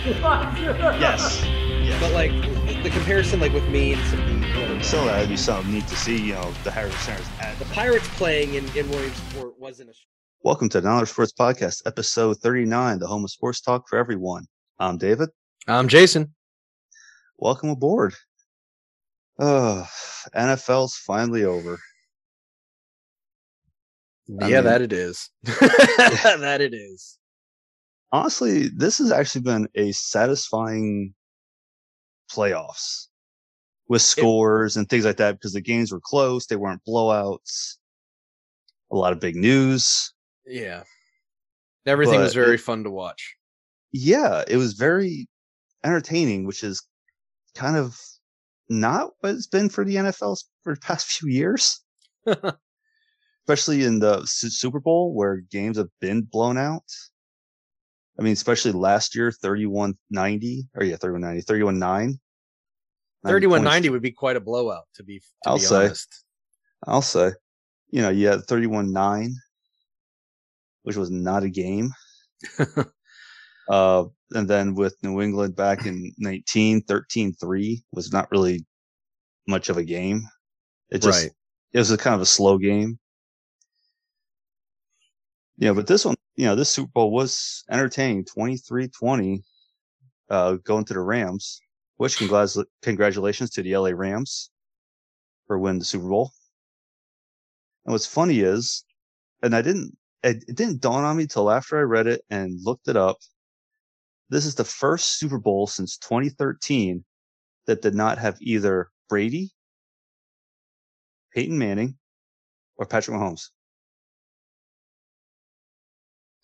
yes. yes. But like the comparison, like with me and some people, So uh, that'd be something neat to see. You know, the Harris Centers at the Pirates playing in, in Williamsport wasn't a. Welcome to the Dollar Sports Podcast, episode 39, the home of sports talk for everyone. I'm David. I'm Jason. Welcome aboard. Oh, NFL's finally over. I yeah, mean- that it is. that it is. Honestly, this has actually been a satisfying playoffs with scores and things like that because the games were close, they weren't blowouts. A lot of big news. Yeah. Everything was very it- fun to watch. yeah, it was very entertaining, which is kind of not what it's been for the NFL for the past few years, especially in the Super Bowl where games have been blown out. I mean, especially last year, 3190 or yeah, 31 90, 31 9. 3190 would be quite a blowout, to be, to I'll be say. honest. I'll say, you know, you had 31 9, which was not a game. Uh, and then with New England back in 19, 13 3 was not really much of a game. It just, Right. it was a kind of a slow game. Yeah, but this one, you know, this Super Bowl was entertaining 23 20, uh, going to the Rams, which congratulations, congratulations to the LA Rams for winning the Super Bowl. And what's funny is, and I didn't, it, it didn't dawn on me till after I read it and looked it up. This is the first Super Bowl since 2013 that did not have either Brady, Peyton Manning, or Patrick Mahomes.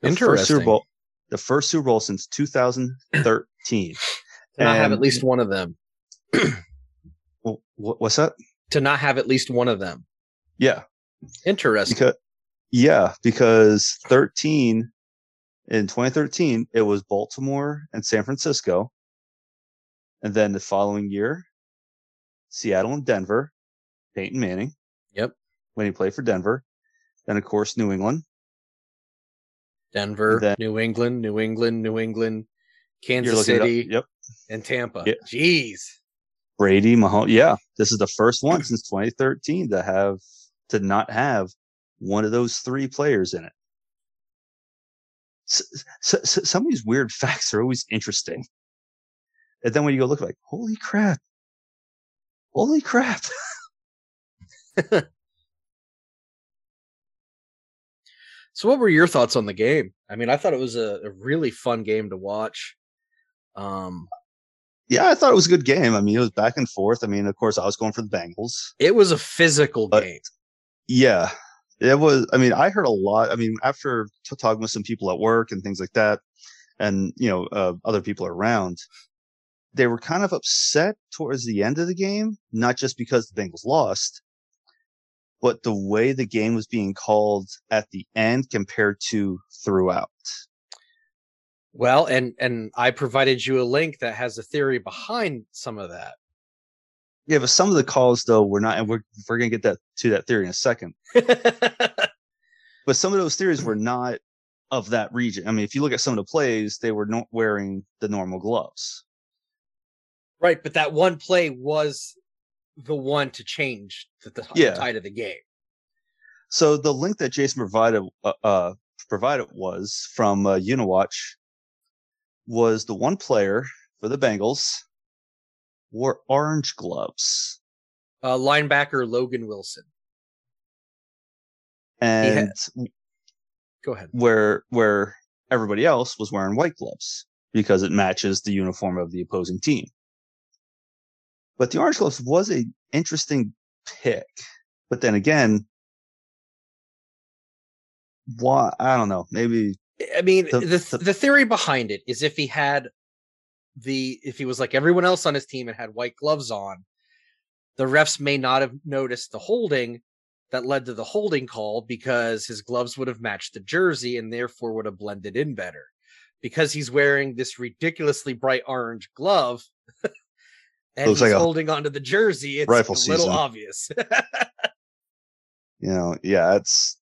The first Super Interesting. Bowl, the first Super Bowl since 2013. To not have at least one of them. Wh- What's that? To not have at least one of them. Yeah, Interesting. because yeah, because 13 in 2013 it was Baltimore and San Francisco, and then the following year, Seattle and Denver, Peyton Manning. Yep. When he played for Denver, then of course New England. Denver, Then- New England, New England, New England, Kansas looking it up. City, Yep. and Tampa. Yeah. Jeez. Brady, Mahomes. Yeah, this is the first one since 2013 to have to not have one of those three players in it. So, so, so some of these weird facts are always interesting. And then when you go look like, holy crap, holy crap. So, what were your thoughts on the game? I mean, I thought it was a, a really fun game to watch. Um, Yeah, I thought it was a good game. I mean, it was back and forth. I mean, of course, I was going for the Bengals. it was a physical game. Yeah, it was. I mean, I heard a lot. I mean, after talking with some people at work and things like that, and you know, uh, other people around, they were kind of upset towards the end of the game, not just because the Bengals lost, but the way the game was being called at the end compared to throughout. Well, and and I provided you a link that has a theory behind some of that. Yeah, but some of the calls though were not, and we're we're gonna get that to that theory in a second. But some of those theories were not of that region. I mean, if you look at some of the plays, they were not wearing the normal gloves. right, but that one play was the one to change the, the Yeah. tide of the game. So the link that Jason provided uh, uh provided was from uh, Uni-Watch was the one player for the Bengals wore orange gloves Uh, linebacker Logan Wilson. and Go ahead. where where everybody else was wearing white gloves because it matches the uniform of the opposing team. But the orange gloves was a interesting pick. But then again, why I don't know. Maybe eh, I mean, The- the, the- the theory behind it is if he had the if he was like everyone else on his team and had white gloves on, the refs may not have noticed the holding that led to the holding call because his gloves would have matched the jersey and therefore would have blended in better. Because he's wearing this ridiculously bright orange glove and Looks he's like a holding onto the jersey, it's rifle a little season. obvious. you know, yeah, it's.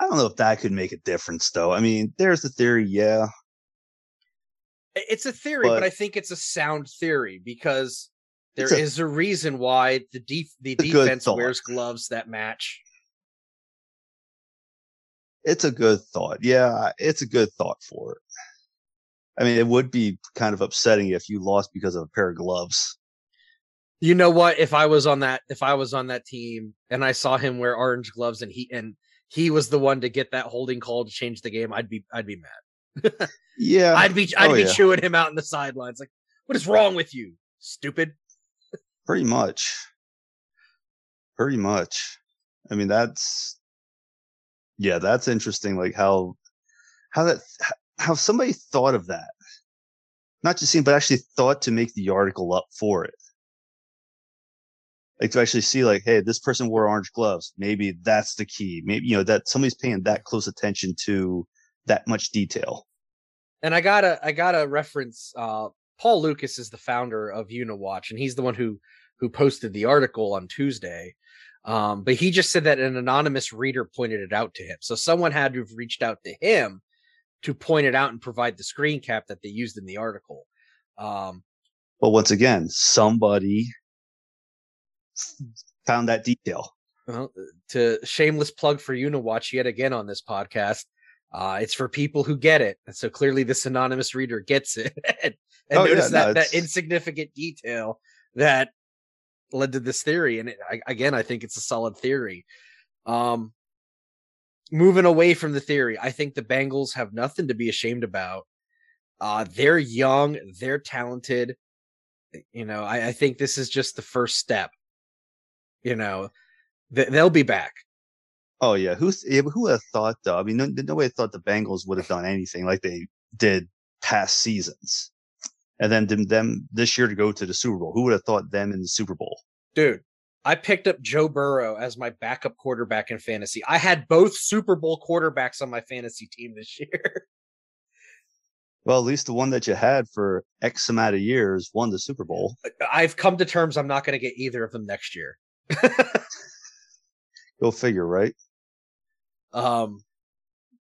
I don't know if that could make a difference, though. I mean, there's the theory, yeah, It's a theory, but, But- I think it's a sound theory because there It's is a- a, reason why the def- the a defense wears gloves that match. It's a good thought. Yeah, it's a good thought for it. I mean, it would be kind of upsetting if you lost because of a pair of gloves. You know what? If I was on that, if I was on that team and I saw him wear orange gloves and he and he was the one to get that holding call to change the game, I'd be I'd be mad. Yeah, I'd be I'd Oh, be yeah. chewing him out in the sidelines like, what is wrong with you, stupid? pretty much. Pretty much. I mean, that's yeah, that's interesting. Like how how that how somebody thought of that, not just seen, but actually thought to make the article up for it. Like to actually see, like, hey, this person wore orange gloves. Maybe that's the key. Maybe you know that somebody's paying that close attention to that much detail. And I gotta I gotta reference uh Paul Lukas is the founder of Uni-Watch, and he's the one who who posted the article on Tuesday. Um, but he just said that an anonymous reader pointed it out to him. So someone had to have reached out to him to point it out and provide the screen cap that they used in the article. Um, But once again, somebody found that detail. well, to shameless plug for Uni-Watch yet again on this podcast. Uh, it's for people who get it. And so clearly this anonymous reader gets it and, and Oh, yeah, notice no, that, that insignificant detail that led to this theory. And it, I, again, I think it's a solid theory. Um, moving away from the theory, I think the Bengals have nothing to be ashamed about. Uh, they're young, they're talented. You know, I, I think this is just the first step. You know, th- they'll be back. Oh yeah, who's yeah, who would have thought though? I mean, no, nobody thought the Bengals would have done anything like they did past seasons, and then them this year to go to the Super Bowl. Who would have thought them in the Super Bowl? dude i picked up joe burrow as my backup quarterback in fantasy i had both super bowl quarterbacks on my fantasy team this year Well, at least the one that you had for X amount of years won the Super Bowl. i've come to terms i'm not going to get either of them next year Go figure, right? um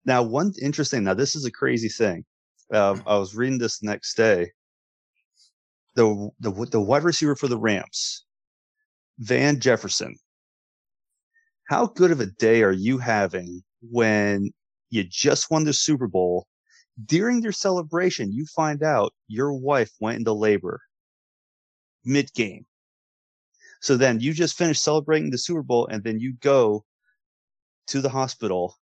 Now, one interesting. Now, this is a crazy thing. Um, I was reading this next day. The the the wide receiver for the Rams, Van Jefferson. How good of a day are you having when you just won the Super Bowl? During your celebration, you find out your wife went into labor mid game. So then you just finished celebrating the Super Bowl, and then you go to the hospital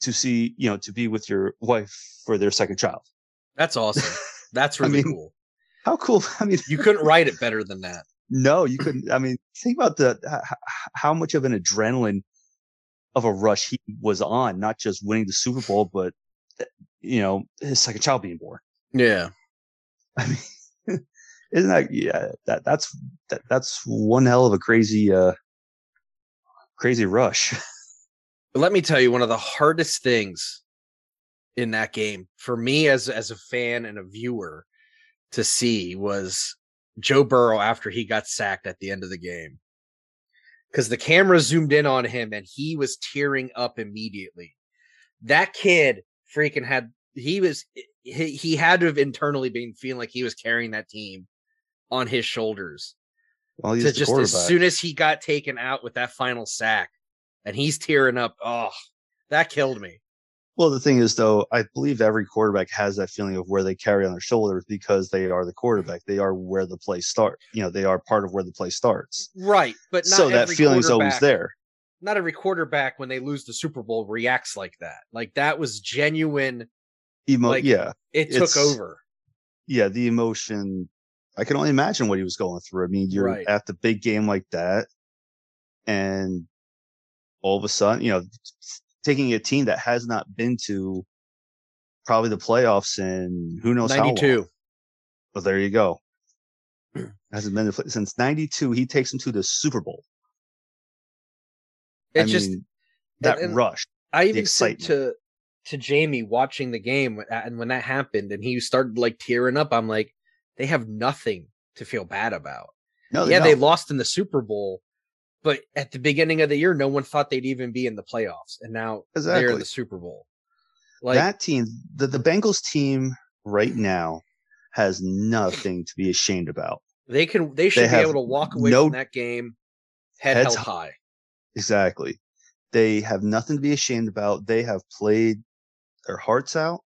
to see, you know, to be with your wife for their second child. that's awesome that's I really mean- cool How cool! I mean, you couldn't write it better than that no, you couldn't. I mean, think about the how much of an adrenaline of a rush he was on, not just winning the Super Bowl, but uh, you know, his second child being born. yeah I mean, isn't that yeah? That that's that, that's one hell of a crazy uh crazy rush. Let me tell you, one of the hardest things in that game for me as as a fan and a viewer to see was Joe Burrow after he got sacked at the end of the game. Because the camera zoomed in on him and he was tearing up immediately. That kid freaking had he was he, he had to have internally been feeling like he was carrying that team on his shoulders Well, he's to just as soon as he got taken out with that final sack and he's tearing up. Oh, that killed me. Well, the thing is, though, I believe every quarterback has that feeling of where they carry on their shoulders because they are the quarterback. They are where the play start. You know, they are part of where the play starts. Right, but not So that feeling's always there. Not every quarterback when they lose the Super Bowl reacts like that. Like that was genuine. Emo- like, yeah, It took over. yeah. The emotion. I can only imagine what he was going through. I mean, you're Right. at the big game like that, and all of a sudden, you know, taking a team that has not been to probably the playoffs in who knows how long. Well, there you go. Hasn't been to- since '92. He takes them to the Super Bowl. It I just. mean, that and- rush. I even said to to Jamie watching the game, and when that happened, and he started like tearing up, I'm like, they have nothing to feel bad about. No, yeah, they lost in the Super Bowl, but at the beginning of the year, no one thought they'd even be in the playoffs, and now they're in the Super Bowl. Like that team, the, the Bengals team right now has nothing to be ashamed about. They can. They should They be able to walk away no- from that game head held high. Exactly. They have nothing to be ashamed about. They have played their hearts out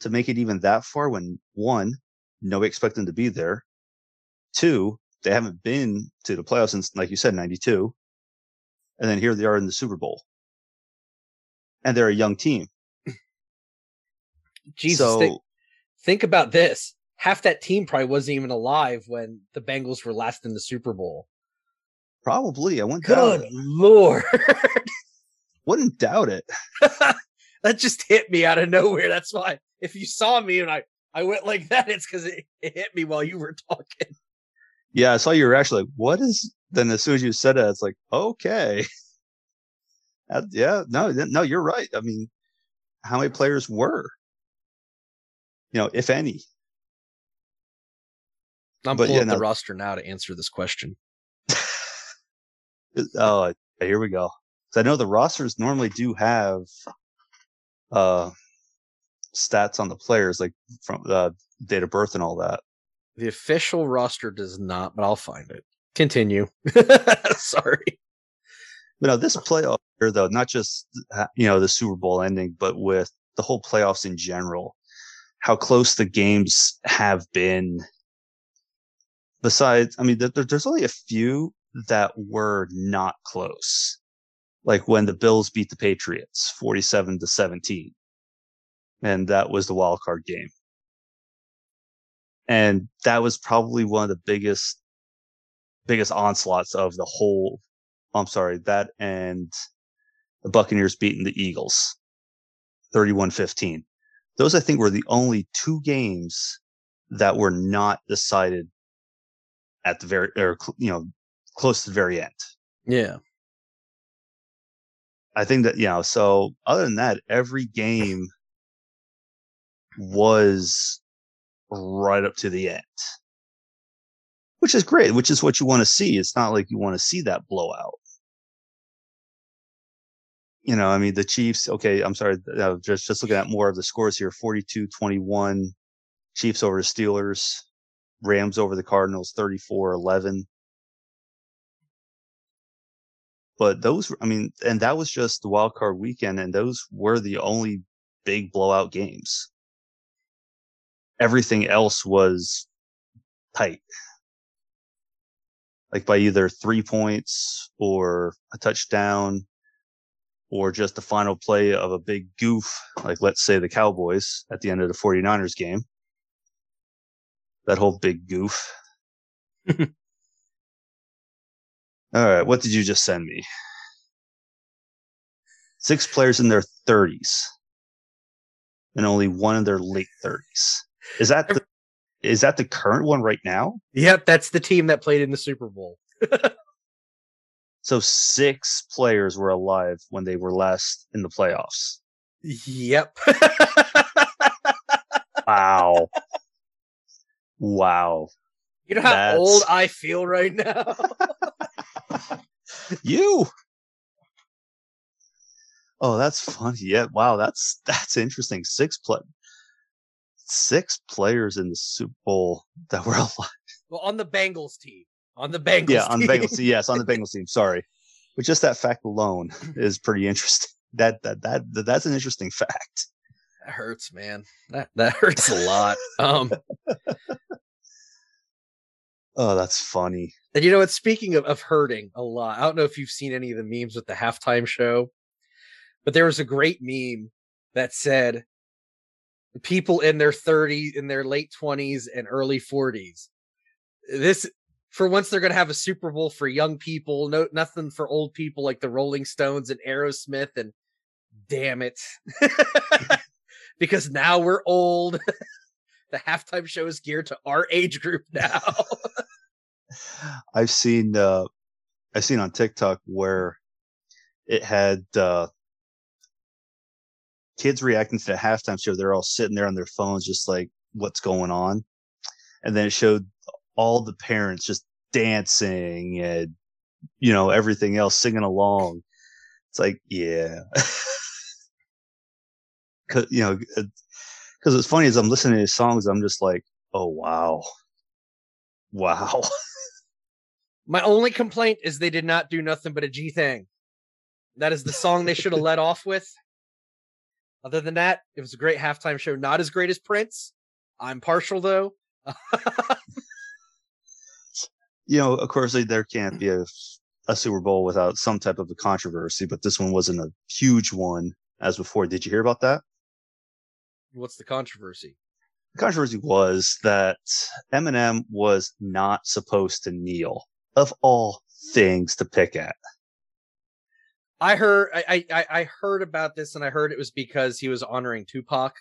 to make it even that far when one, nobody expect them to be there. Two, they haven't been to the playoffs since, like you said, 92. And then here they are in the Super Bowl. And they're a young team. Jesus, so think, think about this. Half that team probably wasn't even alive when the Bengals were last in the Super Bowl. probably, I wouldn't doubt Good it. lord, Wouldn't doubt it. that just hit me out of nowhere. That's why if you saw me and I I went like that, it's because it, it hit me while you were talking. Yeah, I saw your reaction like, what is then as soon as you said it, it's like, okay. That- yeah, no, no, you're right. I mean, how many players were? You know, if any. I'm But pulling yeah, up the roster now to answer this question. Oh, here we go. So I know the rosters normally do have uh stats on the players, like from the date of birth and all that. The official roster does not, but I'll find it. Continue. Sorry. You know, this playoff year, though, not just uh, you know the Super Bowl ending, but with the whole playoffs in general, how close the games have been. Besides, I mean, there, there- there's only a few that were not close, like when the Bills beat the Patriots, forty-seven to seventeen, and that was the wild card game, and that was probably one of the biggest, biggest onslaughts of the whole I'm sorry, that and the Buccaneers beating the Eagles 31 15. Those, I think, were the only two games that were not decided at the very, or, cl- you know, close to the very end. Yeah. I think that, you know, so other than that, every game was right up to the end, which is great, which is what you want to see. It's not like you want to see that blowout. You know, I mean, the Chiefs, okay, I'm sorry, uh, just, just looking at more of the scores here 42 21, Chiefs over the Steelers, Rams over the Cardinals 34 11. But those, I mean, and that was just the wild card weekend, and those were the only big blowout games. Everything else was tight, like by either three points or a touchdown or just the final play of a big goof, like let's say the Cowboys at the end of the 49ers game. That whole big goof. All right, what did you just send me? Six players in their 30s and only one in their late 30s. Is that the, is that the current one right now? Yep, that's the team that played in the Super Bowl. So six players were alive when they were last in the playoffs. Yep. Wow. wow. you know how That's- old I feel right now? You. Oh, that's funny. Yeah. Wow. That's that's interesting. Six play six players in the Super Bowl that were alive. well, on the Bengals team. On the Bengals yeah, on the team. Bengals team. Yes, on the Bengals team. Sorry. But just that fact alone is pretty interesting. That that that, that that's an interesting fact. That hurts, man. That that hurts a lot. Um Oh, that's funny. And you know what? Speaking of, of hurting a lot, I don't know if you've seen any of the memes with the halftime show, but there was a great meme that said people in their 30s, in their late 20s and early 40s. This, for once, they're going to have a Super Bowl for young people. No, nothing for old people like the Rolling Stones and Aerosmith. And damn it. because now we're old. the halftime show is geared to our age group now. I've seen uh I've seen on TikTok where it had uh kids reacting to the halftime show. They're all sitting there on their phones, just like, what's going on? And then it showed all the parents just dancing and you know everything else singing along. It's like, yeah, 'Cause, you know, uh, because it's funny as I'm listening to his songs, I'm just like, oh wow, wow. My only complaint is they did not do nothing but a G thing. That is the song they should have let off with. Other than that, it was a great halftime show. Not as great as Prince. I'm partial though. you know, of course, there can't be a, a Super Bowl without some type of a controversy, but this one wasn't a huge one as before. Did you hear about that? What's the controversy? The controversy was that Eminem was not supposed to kneel, of all things to pick at. I heard I, I I heard about this and I heard it was because he was honoring Tupac.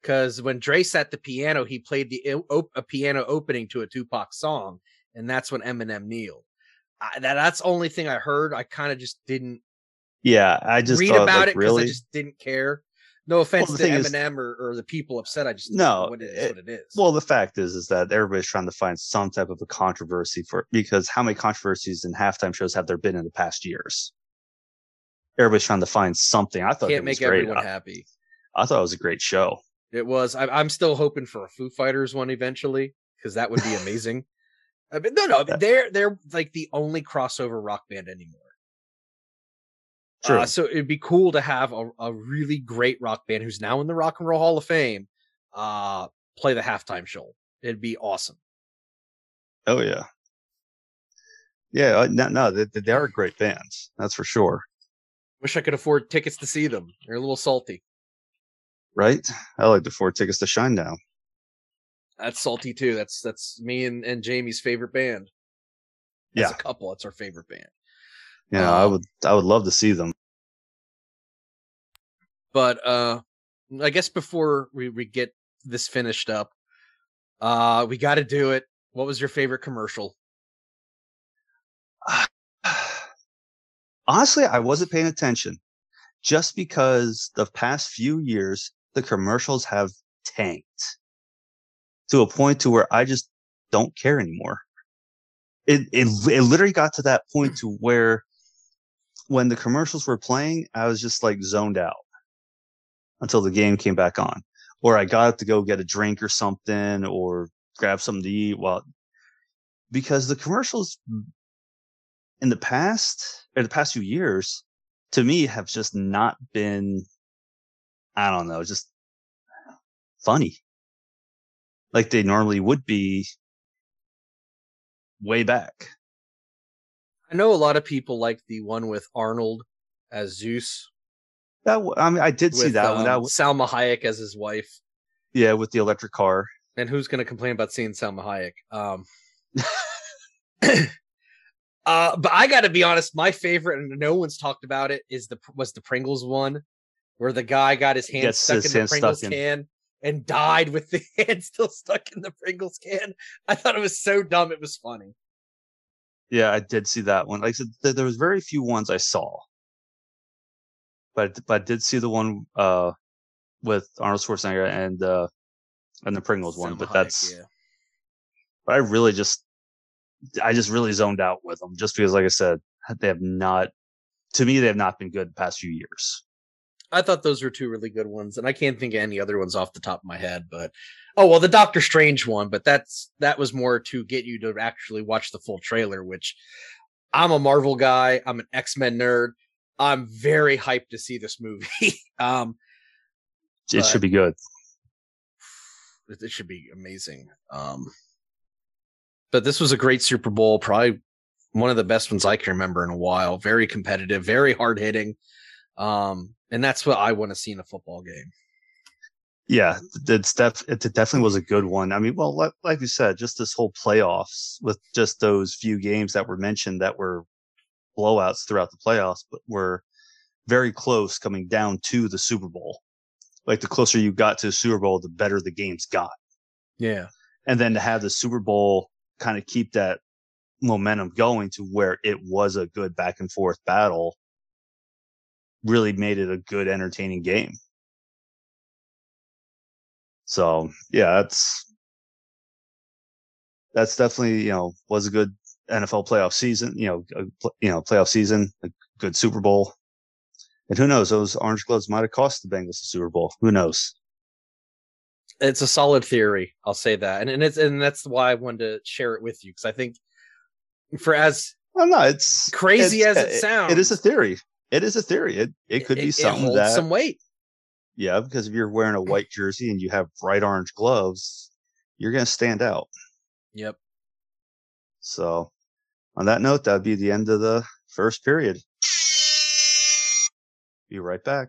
Because when Dre sat the piano, he played the a piano opening to a Tupac song, and that's when Eminem kneeled. I, that that's the only thing I heard. I kind of just didn't. Yeah, I just read thought, about like, it because really? I just didn't care. No offense the to thing is- Eminem or, or the people upset. I just No, what it is it- what it is. Well, the fact is, is that everybody's trying to find some type of a controversy for because how many controversies in halftime shows have there been in the past years? Everybody's trying to find something. I thought it can't was make great. everyone I, happy. I thought it was a great show. It was. I, I'm still hoping for a Foo Fighters one eventually because that would be amazing. I mean, no, no, they're they're like the only crossover rock band anymore. True. Uh, so it'd be cool to have a, a really great rock band who's now in the Rock and Roll Hall of Fame uh, play the halftime show. It'd be awesome. oh yeah, yeah. uh, No, no, they, they are great bands. That's for sure. Wish I could afford tickets to see them. They're a little salty. Right? I like the four tickets to Shinedown. That's salty too. That's that's me and, and Jamie's favorite band. As Yeah. a couple, it's our favorite band. Yeah, I Um, would. I would love to see them. but uh i guess before we, we get this finished up uh we got to do it what was your favorite commercial Honestly, I wasn't paying attention, just because the past few years the commercials have tanked to a point to where I just don't care anymore. It it it literally got to that point to where when the commercials were playing, I was just like zoned out until the game came back on, or I got up to go get a drink or something, or grab something to eat. Well, because the commercials in the past or the past few years, to me, have just not been. I don't know, just funny, like they normally would be way back. i know a lot of people like the one with arnold as zeus That I mean, I did see with, that one. um, That was, salma hayek as his wife yeah, with the electric car. and who's going to complain about seeing salma hayek um uh but i gotta be honest my favorite and no one's talked about it is the was the pringles one where the guy got his hand Gets stuck his in the pringles in- can and died with the hand still stuck in the pringles can i thought it was so dumb it was funny Yeah, I did see that one. Like I said, th- there was very few ones I saw, but but I did see the one uh with Arnold Schwarzenegger and uh and the Pringles one. But that's yeah. but I really just I just really zoned out with them just because, like I said, they have not to me they have not been good the past few years. I thought those were two really good ones, and I can't think of any other ones off the top of my head. But oh well, the Doctor Strange one, but that's that was more to get you to actually watch the full trailer. Which I'm a Marvel guy, I'm an X Men nerd. I'm very hyped to see this movie. um, It should be good. it, it should be amazing. Um, but this was a great Super Bowl, probably one of the best ones I can remember in a while. Very competitive, very hard hitting. Um, and that's what I want to see in a football game. Yeah, it's def- it definitely was a good one. I mean, well, like, like you said, just this whole playoffs with just those few games that were mentioned that were blowouts throughout the playoffs, but were very close coming down to the Super Bowl. Like the closer you got to the Super Bowl, the better the games got. Yeah. And then to have the Super Bowl kind of keep that momentum going to where it was a good back and forth battle really made it a good, entertaining game. So yeah, that's that's definitely you know was a good NFL playoff season. You know, a, you know playoff season, a good Super Bowl, and who knows? Those orange gloves might have cost the Bengals the Super Bowl. Who knows? It's a solid theory. I'll say that, and and it's and that's why I wanted to share it with you because I think for as well, no, it's crazy it's, as it sounds, it is a theory. It is a theory. It it could be something it that some weight. Yeah, because if you're wearing a white jersey and you have bright orange gloves, you're going to stand out. Yep. So, on that note, that'd be the end of the first period. Be right back.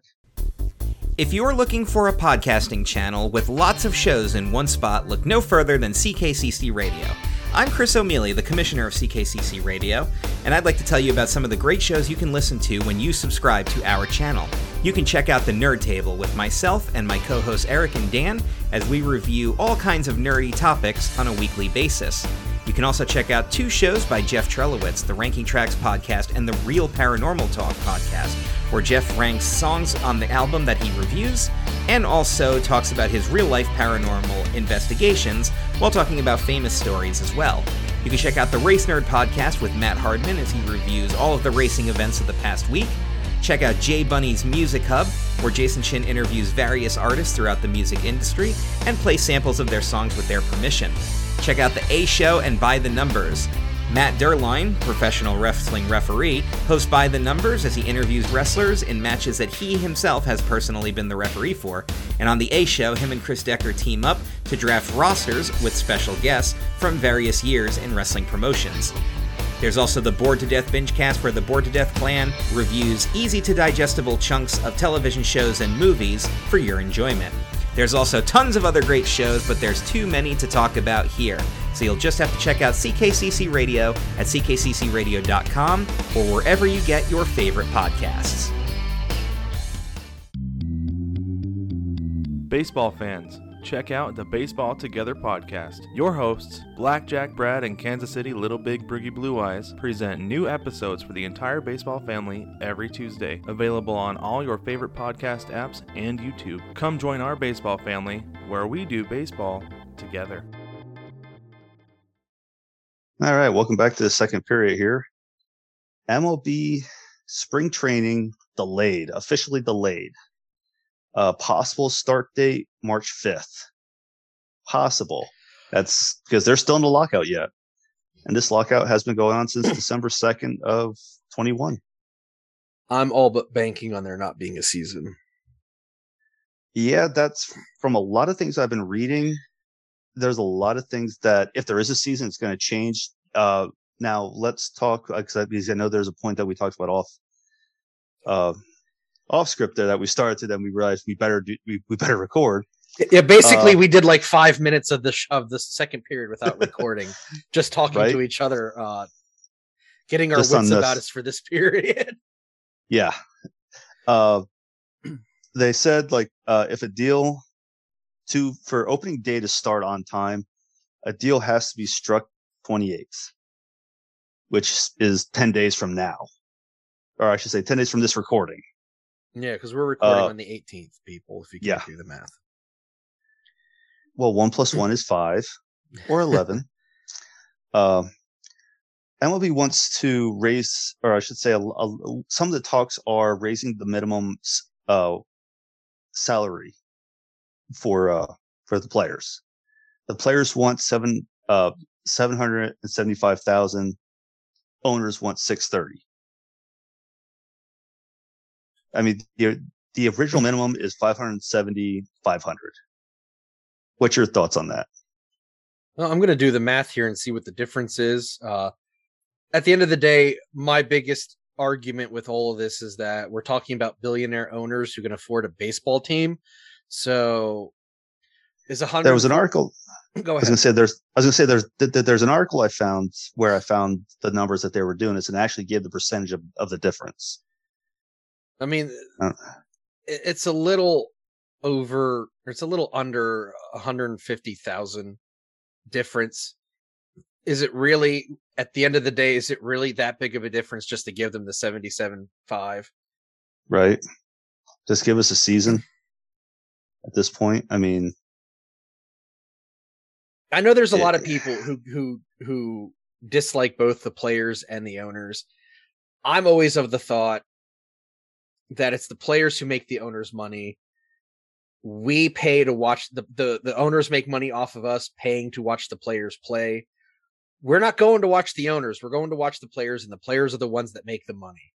If you're looking for a podcasting channel with lots of shows in one spot, look no further than CKCC Radio. I'm Chris O'Mealy, the commissioner of CKCC Radio, and I'd like to tell you about some of the great shows you can listen to when you subscribe to our channel. You can check out the Nerd Table with myself and my co hosts Eric and Dan as we review all kinds of nerdy topics on a weekly basis. You can also check out two shows by Jeff Trelowitz, the Ranking Tracks podcast and the Real Paranormal Talk podcast, where Jeff ranks songs on the album that he reviews and also talks about his real life paranormal investigations while talking about famous stories as well. You can check out the Race Nerd podcast with Matt Hardman as he reviews all of the racing events of the past week. Check out Jay Bunny's Music Hub, where Jason Chin interviews various artists throughout the music industry and plays samples of their songs with their permission. Check out The A Show and By the Numbers. Matt Derline, professional wrestling referee, hosts By the Numbers as he interviews wrestlers in matches that he himself has personally been the referee for. And on The A Show, him and Chris Decker team up to draft rosters with special guests from various years in wrestling promotions. There's also the Bored to Death binge cast, where the Bored to Death clan reviews easy to digestible chunks of television shows and movies for your enjoyment. There's also tons of other great shows, but there's too many to talk about here. So you'll just have to check out CKCC Radio at ckccradio.com or wherever you get your favorite podcasts. Baseball fans, check out the Baseball Together podcast. Your hosts, Blackjack Brad and Kansas City Little Big Broogie Blue Eyes, present new episodes for the entire baseball family every Tuesday. Available on all your favorite podcast apps and YouTube. Come join our baseball family where we do baseball together. All right, welcome back to the second period here. MLB spring training delayed, officially delayed. Uh, possible start date March 5th. Possible. That's because they're still in the lockout yet. And this lockout has been going on since December 2nd of 21. I'm all but banking on there not being a season. Yeah, that's from a lot of things I've been reading. There's a lot of things that if there is a season, it's going to change. Uh, now let's talk because I know there's a point that we talked about off uh, off script there that we started to, then we realized we better do we, we better record. Yeah, basically, uh, we did like five minutes of the sh- of the second period without recording, just talking right? to each other, uh, getting our just wits about us for this period. yeah, uh, they said like uh, if a deal to for opening day to start on time, a deal has to be struck 28th, which is 10 days from now, or I should say 10 days from this recording. Yeah, because we're recording uh, on the 18th, people. If you can't yeah. do the math. Well, one plus one is five or 11. uh, MLB wants to raise, or I should say, a, a, some of the talks are raising the minimum uh, salary for uh, for the players. The players want seven uh, seven hundred and seventy five thousand. Owners want six thirty. I mean, the, the original minimum is 570, 500. What's your thoughts on that? Well, I'm going to do the math here and see what the difference is. Uh, at the end of the day, my biggest argument with all of this is that we're talking about billionaire owners who can afford a baseball team. So, is a hundred. There was an article. Go ahead. I was going to say there's. I was going to say there's. Th- there's an article I found where I found the numbers that they were doing this and actually gave the percentage of, of the difference. I mean, uh, it's a little over, it's a little under 150,000 difference. Is it really, at the end of the day, is it really that big of a difference just to give them the 77.5? Right. Just give us a season at this point. I mean, I know there's a lot of people who, who, who dislike both the players and the owners. I'm always of the thought that it's the players who make the owners money we pay to watch the, the the owners make money off of us paying to watch the players play. We're not going to watch the owners. We're going to watch the players, and the players are the ones that make the money.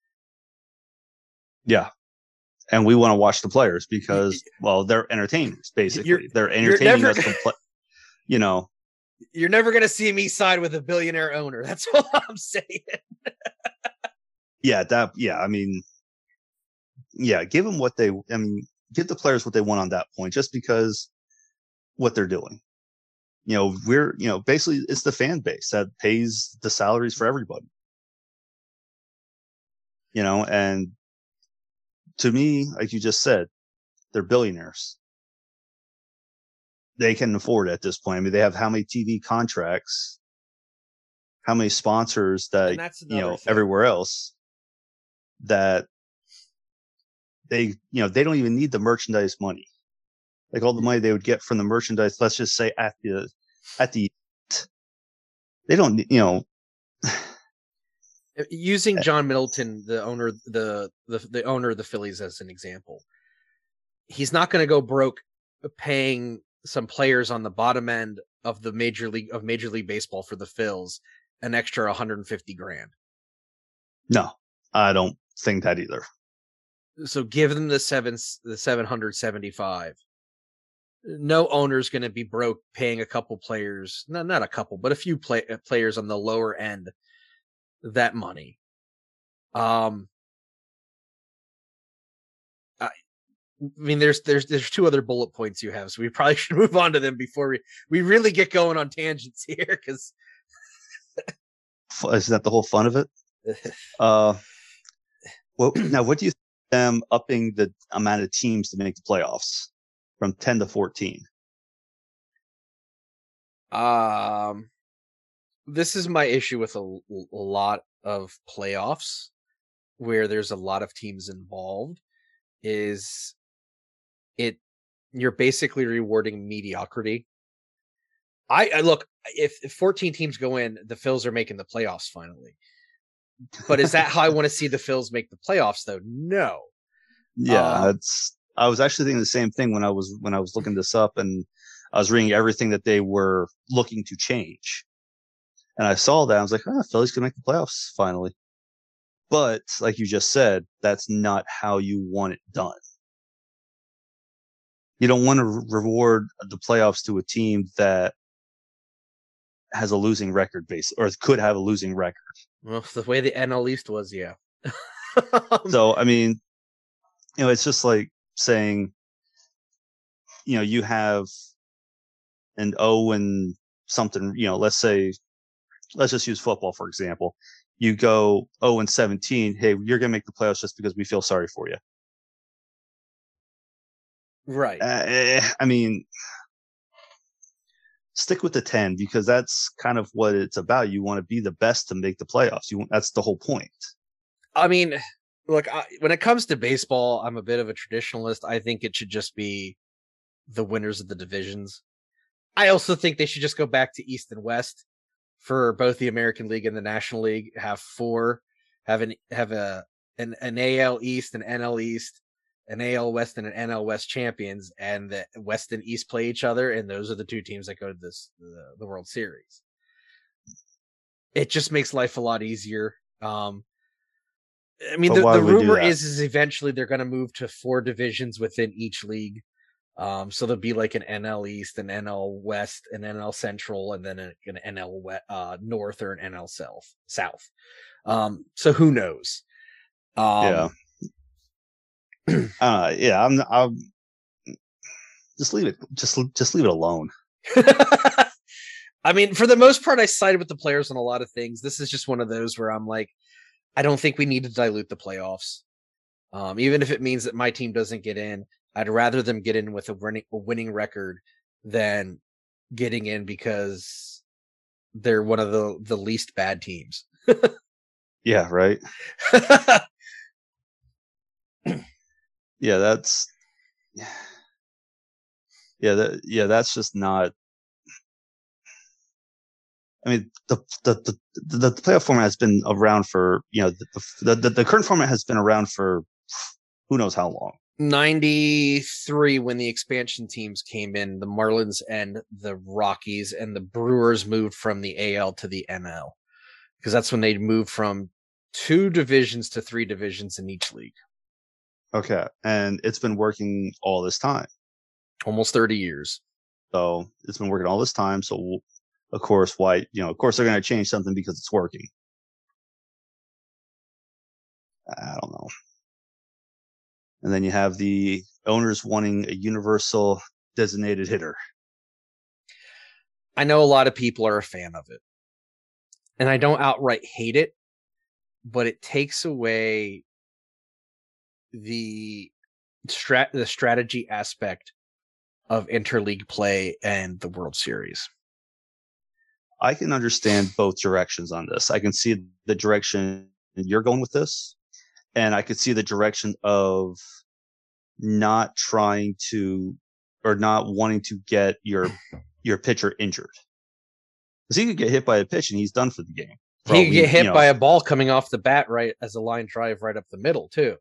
Yeah. And we want to watch the players because, well, they're entertainers, basically. You're- they're entertaining never us play. You know, You're never going to see me side with a billionaire owner. That's all I'm saying. yeah, that, yeah, I mean, yeah, give them what they, I mean, give the players what they want on that point just because what they're doing. You know, we're, you know, basically it's the fan base that pays the salaries for everybody. You know, and to me, like you just said, they're billionaires. They can afford at this point. I mean, they have how many TV contracts, how many sponsors that you know thing. everywhere else that they you know they don't even need the merchandise money. Like all the money they would get from the merchandise let's just say at the at the they don't you know. Uh, using John Middleton, the owner, the the the owner of the Phillies, as an example, he's not going to go broke paying some players on the bottom end of the major league of Major League Baseball for the Phils an extra 150 grand. no i don't think that either So give them the seven the 775. No owner's going to be broke paying a couple players, not not a couple, but a few play, uh, players on the lower end that money. Um, I, I mean, there's there's there's two other bullet points you have, so we probably should move on to them before we we really get going on tangents here, because isn't that the whole fun of it uh well now what do you them upping the amount of teams to make the playoffs from 10 to 14 Um, this is my issue with a lot of playoffs where there's a lot of teams involved. Is it you're basically rewarding mediocrity? I, I look if, if 14 teams go in, the Phils are making the playoffs finally. But is that how I want to see the Phils make the playoffs? Though, no. Yeah, Um, that's. I was actually thinking the same thing when I was when I was looking this up, and I was reading everything that they were looking to change, and I saw that I was like, "Ah, Phillies can make the playoffs finally." But like you just said, that's not how you want it done. You don't want to re- reward the playoffs to a team that has a losing record base or could have a losing record. Well, the way the NL East was, yeah. So I mean, you know, it's just like saying, you know, you have an O and something, you know, let's say, let's just use football for example. You go 0 and 17. Hey, you're gonna make the playoffs just because we feel sorry for you. right. Uh, eh, I mean, stick with the 10 because that's kind of what it's about. You want to be the best to make the playoffs. You that's the whole point. I mean, look, I, when it comes to baseball, I'm a bit of a traditionalist. I think it should just be the winners of the divisions. I also think they should just go back to East and West for both the American League and the National League. Have four, have an have a an, an AL East, an NL East, an AL West, and an NL West champions, and the West and East play each other, and those are the two teams that go to this the, the World Series. It just makes life a lot easier. Um, I mean, the, the would we do rumor is is eventually they're going to move to four divisions within each league. Um, so there'll be like an NL East, an NL West, an NL Central, and then a- an NL we- uh, North or an NL South. South. Um, so who knows? Um, yeah. uh, yeah. I'm, I'm, just leave it. Just, just leave it alone. I mean, for the most part, I sided with the players on a lot of things. This is just one of those where I'm like, I don't think we need to dilute the playoffs. Um, even if it means that my team doesn't get in, I'd rather them get in with a winning, a winning record than getting in because they're one of the the least bad teams. Yeah. Right. yeah. That's, yeah. That, yeah. That's just not, I mean, the, the, the, the, playoff format has been around for, you know, the, the, the, the current format has been around for who knows how long. 93 when the expansion teams came in, the Marlins and the Rockies and the Brewers moved from the AL to the NL. Because that's when they moved from two divisions to three divisions in each league. Okay. And it's been working all this time. Almost 30 years. So it's been working all this time. So of course, why, you know, of course they're going to change something because it's working. I don't know. And then you have the owners wanting a universal designated hitter. I know a lot of people are a fan of it. And I don't outright hate it, but it takes away the strat the strategy aspect of interleague play and the World Series. I can understand both directions on this. I can see the direction you're going with this, and I could see the direction of not trying to or not wanting to get your your pitcher injured. Because he could get hit by a pitch and he's done for the game. He could get hit you know, by a ball coming off the bat right as a line drive right up the middle too.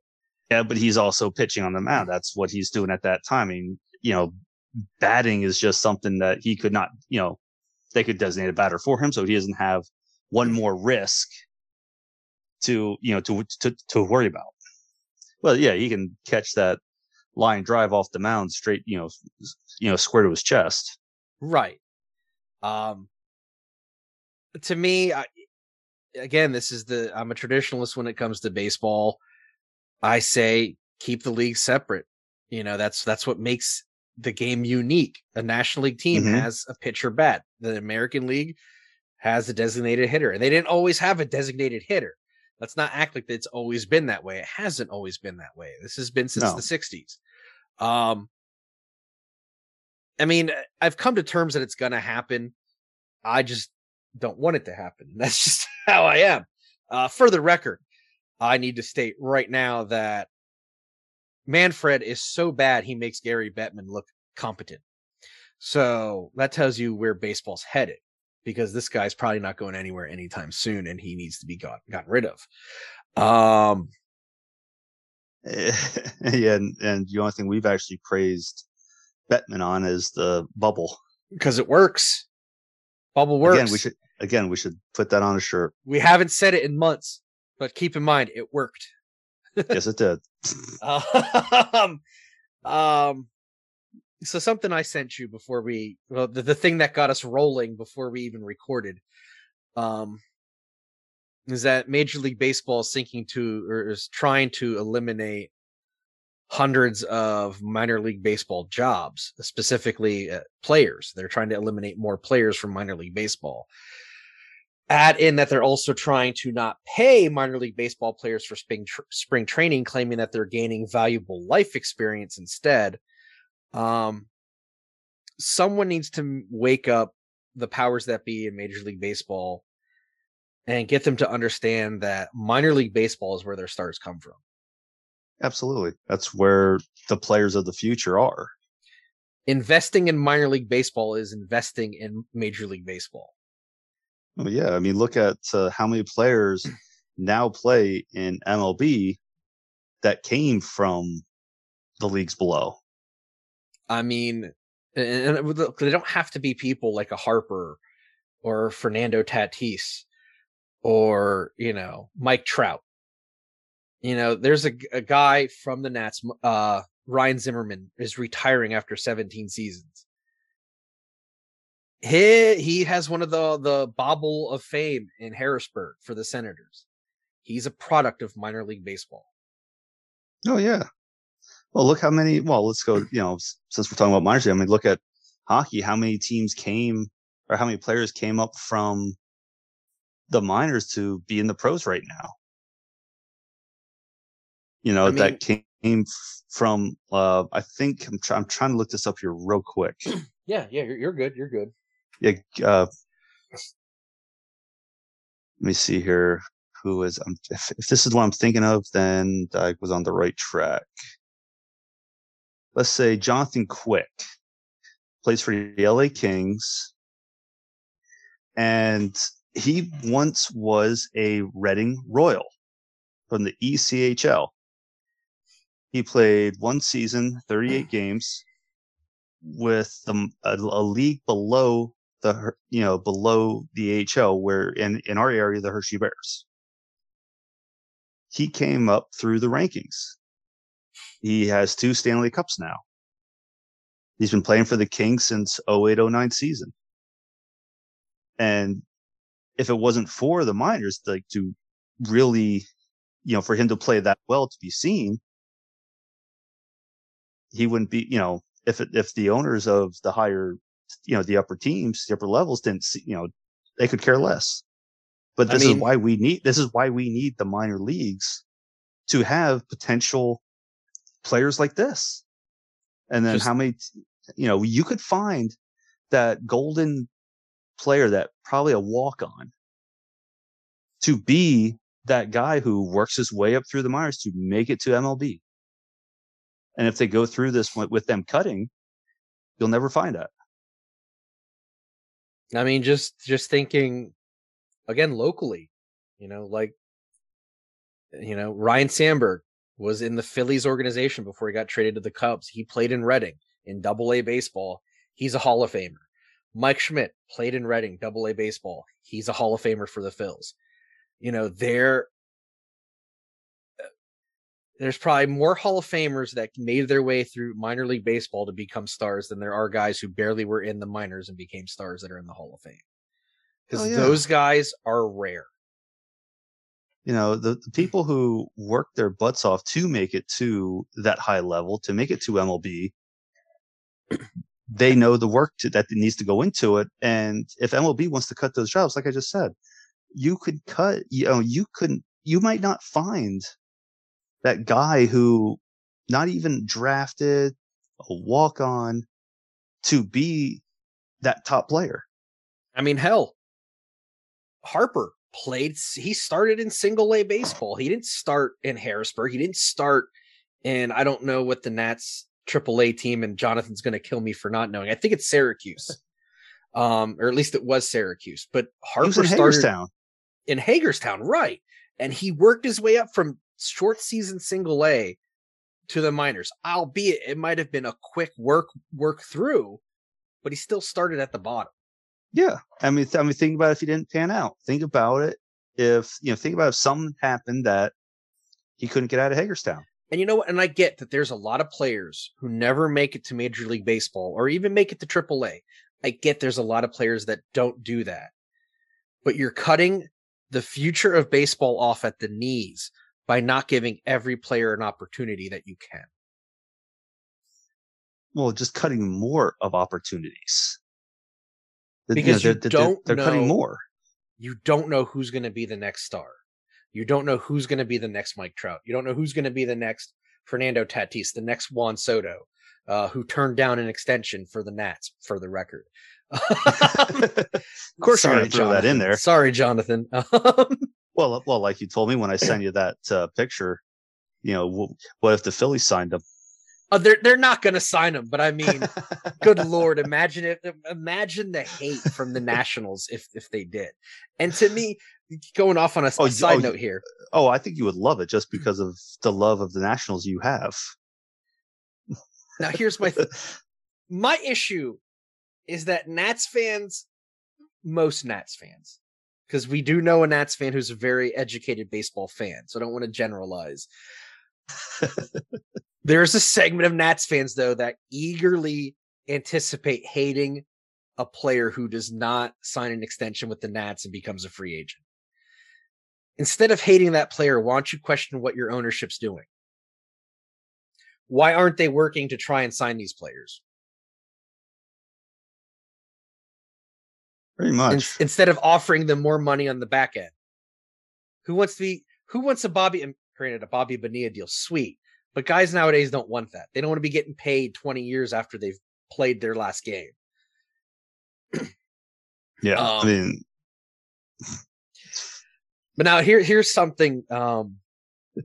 Yeah, but he's also pitching on the mound. That's what he's doing at that time. I mean, you know, batting is just something that he could not, you know, they could designate a batter for him, so he doesn't have one more risk to, you know, to to to worry about. Well, yeah, he can catch that line drive off the mound straight, you know, you know, square to his chest. Right. Um. To me, I, again, this is the I'm a traditionalist when it comes to baseball. I say keep the league separate. You know, that's that's what makes the game unique. A National League team mm-hmm. has a pitcher bat. The American League has a designated hitter. And they didn't always have a designated hitter. Let's not act like it's always been that way. It hasn't always been that way. This has been since no. the 60s. Um I mean, I've come to terms that it's going to happen. I just don't want it to happen. That's just how I am. Uh, for the record, I need to state right now that Manfred is so bad he makes Gary Bettman look competent. So that tells you where baseball's headed because this guy's probably not going anywhere anytime soon and he needs to be got, gotten rid of. Um, yeah, and, and the only thing we've actually praised Bettman on is the bubble because it works. Bubble works. Again, we should again we should put that on a shirt. We haven't said it in months, but keep in mind it worked. yes, it did. um, um, so something I sent you before we, well, the, the thing that got us rolling before we even recorded, um, is that Major League Baseball is sinking to or is trying to eliminate hundreds of minor league baseball jobs, specifically uh, players. They're trying to eliminate more players from minor league baseball add in that they're also trying to not pay minor league baseball players for spring tr- spring training, claiming that they're gaining valuable life experience instead. Um, someone needs to wake up the powers that be in Major League Baseball and get them to understand that minor league baseball is where their stars come from. Absolutely. That's where the players of the future are. Investing in minor league baseball is investing in Major League Baseball. Oh yeah, I mean, look at uh, how many players now play in MLB that came from the leagues below. I mean, and they don't have to be people like a Harper or Fernando Tatis or you know Mike Trout. You know, there's a, a guy from the Nats, uh, Ryan Zimmerman, is retiring after 17 seasons he he has one of the the bobble of fame in Harrisburg for the Senators. He's a product of minor league baseball. Oh yeah. Well, look how many. Well, let's go. You know, since we're talking about minor league, I mean, look at hockey. How many teams came, or how many players came up from the minors to be in the pros right now? You know, I mean, that came from. Uh, I think I'm, try, I'm trying to look this up here real quick. Yeah, yeah, you're, you're good. You're good yeah, uh, let me see here. Who is? Um, if, if this is what I'm thinking of, then I was on the right track. Let's say Jonathan Quick plays for the LA Kings, and he once was a Reading Royal from the ECHL. He played one season, 38 games, with the, a, a league below the you know below the AHL, where in in our area the Hershey Bears. He came up through the rankings. He has two Stanley Cups now. He's been playing for the Kings since 0809 season. And if it wasn't for the minors, like to really, you know, for him to play that well to be seen, he wouldn't be, you know, if it, if the owners of the higher, you know, the upper teams, the upper levels didn't see, you know, they could care less. But this I mean, is why we need this is why we need the minor leagues to have potential players like this. And then just, how many, you know, you could find that golden player that probably a walk on to be that guy who works his way up through the minors to make it to MLB. And if they go through this with them cutting, you'll never find that. I mean, just just thinking again locally, you know, like you know, Ryne Sandberg was in the Phillies organization before he got traded to the Cubs. He played in Reading in Double A baseball. He's a Hall of Famer. Mike Schmidt played in Reading, Double A baseball. He's a Hall of Famer for the Phils. You know, there, there's probably more Hall of Famers that made their way through minor league baseball to become stars than there are guys who barely were in the minors and became stars that are in the Hall of Fame. Because oh, yeah. those guys are rare. You know, the, the people who work their butts off to make it to that high level, to make it to MLB, they know the work to, that needs to go into it. And if MLB wants to cut those jobs, like I just said, you could cut, you know, you couldn't, you might not find that guy who not even drafted a walk on to be that top player. I mean, hell, Harper played, he started in single A baseball. He didn't start in Harrisburg. He didn't start in, I don't know what the Nats triple A team, and Jonathan's going to kill me for not knowing. I think it's Syracuse, um, or at least it was Syracuse. But Harper in started Hagerstown. in Hagerstown, right? And he worked his way up from short season single A to the minors. Albeit it might have been a quick work work through, but he still started at the bottom. Yeah, I mean, I mean, think about if he didn't pan out. Think about it if you know. Think about if something happened that he couldn't get out of Hagerstown. And you know what? And I get that there's a lot of players who never make it to Major League Baseball or even make it to AAA. I get there's a lot of players that don't do that. But you're cutting the future of baseball off at the knees by not giving every player an opportunity that you can. Well, just cutting more of opportunities. Because you, know, they're, you don't they're, they're know, cutting more. You don't know who's going to be the next star. You don't know who's going to be the next Mike Trout. You don't know who's going to be the next Fernando Tatis, the next Juan Soto, uh, who turned down an extension for the Nats, for the record. of course, Sorry, you're going to throw Jonathan. that in there. Sorry, Jonathan. well, well, like you told me when I sent you that uh, picture, you know, what if the Phillies signed him? Oh, they're they're not going to sign him, but I mean, good lord, imagine if imagine the hate from the Nationals if if they did. And to me, going off on a, oh, side oh, note here. Oh, I think you would love it just because of the love of the Nationals you have. Now, here's my th- my issue is that Nats fans, most Nats fans, because we do know a Nats fan who's a very educated baseball fan, so I don't want to generalize. There's a segment of Nats fans though that eagerly anticipate hating a player who does not sign an extension with the Nats and becomes a free agent. Instead of hating that player, why don't you question what your ownership's doing? Why aren't they working to try and sign these players? Very much. In, instead of offering them more money on the back end. Who wants to be who wants a Bobby granted a Bobby Bonilla deal? Sweet. But guys nowadays don't want that. They don't want to be getting paid 20 years after they've played their last game. yeah. Um, I mean but now here here's something um,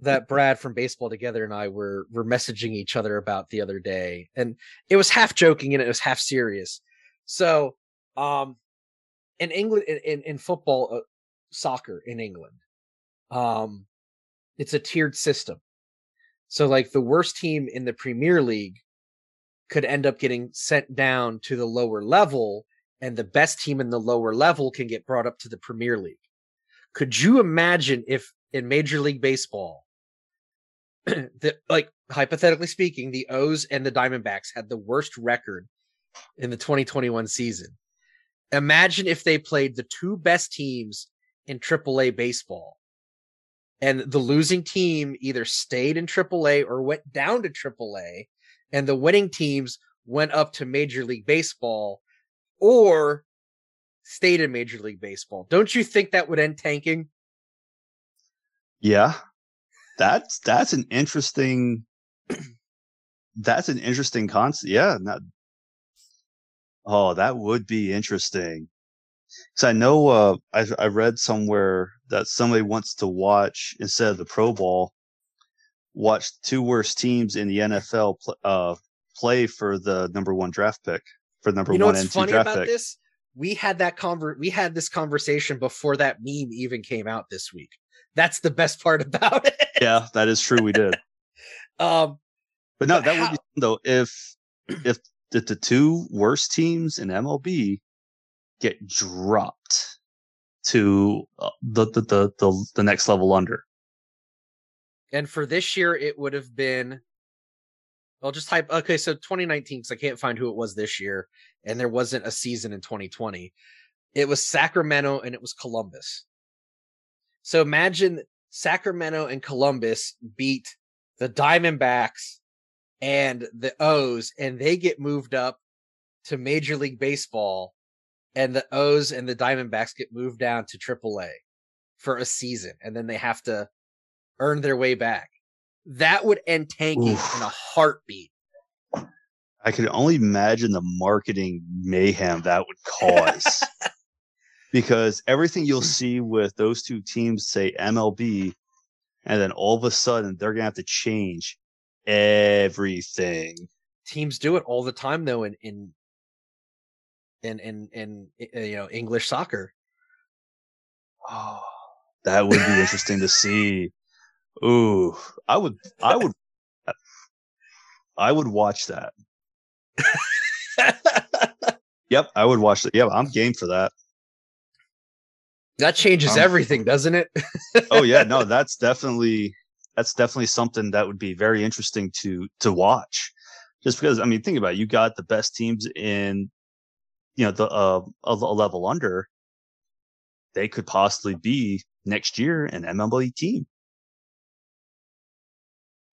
that Brad from Baseball Together and I were were messaging each other about the other day, and it was half joking and it was half serious. So, um, in England, in in football, uh, soccer in England, um, it's a tiered system. So like the worst team in the Premier League could end up getting sent down to the lower level and the best team in the lower level can get brought up to the Premier League. Could you imagine if in Major League Baseball that like hypothetically speaking, the O's and the Diamondbacks had the worst record in the 2021 season. Imagine if they played the two best teams in AAA baseball and the losing team either stayed in AAA or went down to AAA and the winning teams went up to Major League Baseball or stayed in Major League Baseball. Don't you think that would end tanking? Yeah. That's that's an interesting that's an interesting concept. Yeah. Not, oh, that would be interesting. Because I know uh, I I read somewhere that somebody wants to watch instead of the Pro Bowl, watch two worst teams in the NFL pl- uh, play for the number one draft pick for number one. you know one what's and two funny draft about pick. this? We had that conver- we had this conversation before that meme even came out this week. That's the best part about it. Yeah, that is true. We did, Um, but no, But that would how- be though if if the, the two worst teams in MLB get dropped to uh, the, the the the the next level under. and for this year, it would have been. I'll just type. Okay, so 2019, because I can't find who it was this year, and there wasn't a season in 2020. It was Sacramento and it was Columbus. So imagine Sacramento and Columbus beat the Diamondbacks and the O's, and they get moved up to Major League Baseball, and the O's and the Diamondbacks get moved down to AAA for a season, and then they have to earn their way back. That would end tanking Oof. in a heartbeat. I can only imagine the marketing mayhem that would cause. because everything you'll mm. see with those two teams say MLB, and then all of a sudden they're gonna have to change everything. Teams do it all the time, though. In in in in, in uh, you know English soccer. Oh, that would be interesting to see. Ooh, I would, I would, I would watch that. Yep, I would watch that. Yeah, I'm game for that. that changes Um, everything, doesn't it? oh yeah, no, that's definitely that's definitely something that would be very interesting to to watch. Just because I mean, think about it, you got the best teams in you know the uh, a, level under. They could possibly be next year an MLB team.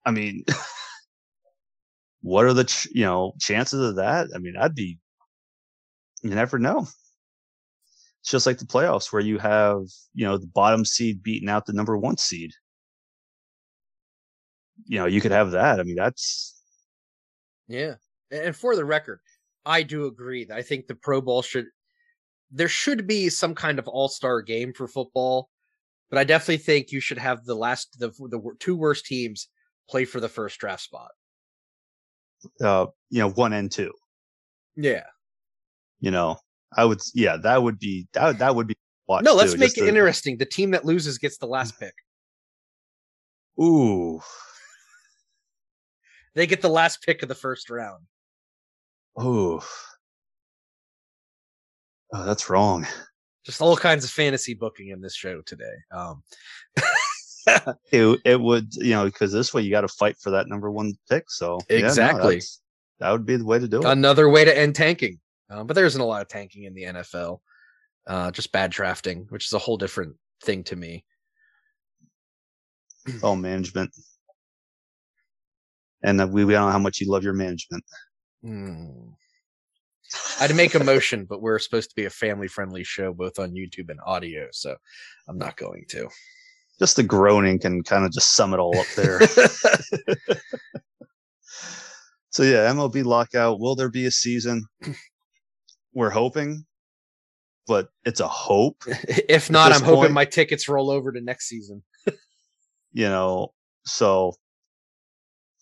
I mean, what are the ch- you know chances of that? I mean, I'd be you never know. It's just like the playoffs where you have, you know, the bottom seed beating out the number one seed. You know, you could have that. I mean, that's Yeah. And for the record, I do agree that I think the Pro Bowl should there should be some kind of all-star game for football, but I definitely think you should have the last the the two worst teams play for the first draft spot. uh, you know, one and two. Yeah. You know, I would, yeah, that would be that would- that would be. No, let's too, make it to- interesting. The team that loses gets the last pick. Ooh, They get the last pick of the first round. ooh, oh, that's wrong. Just all kinds of fantasy booking in this show today. Um It it would, you know, because this way you got to fight for that number one pick. So yeah, no, Exactly. that would be the way to do it. another way to end tanking. Um, but there isn't a lot of tanking in the NFL. Uh, just bad drafting, which is a whole different thing to me. oh, management. And we we don't know how much you love your management. Hmm. I'd make a motion, but we're supposed to be a family-friendly show, both on YouTube and audio, so I'm not going to. Just the groaning can kind of just sum it all up there. so yeah, MLB lockout. Will there be a season? We're hoping, but it's a hope. if not, I'm hoping my tickets roll over to next season. You know, so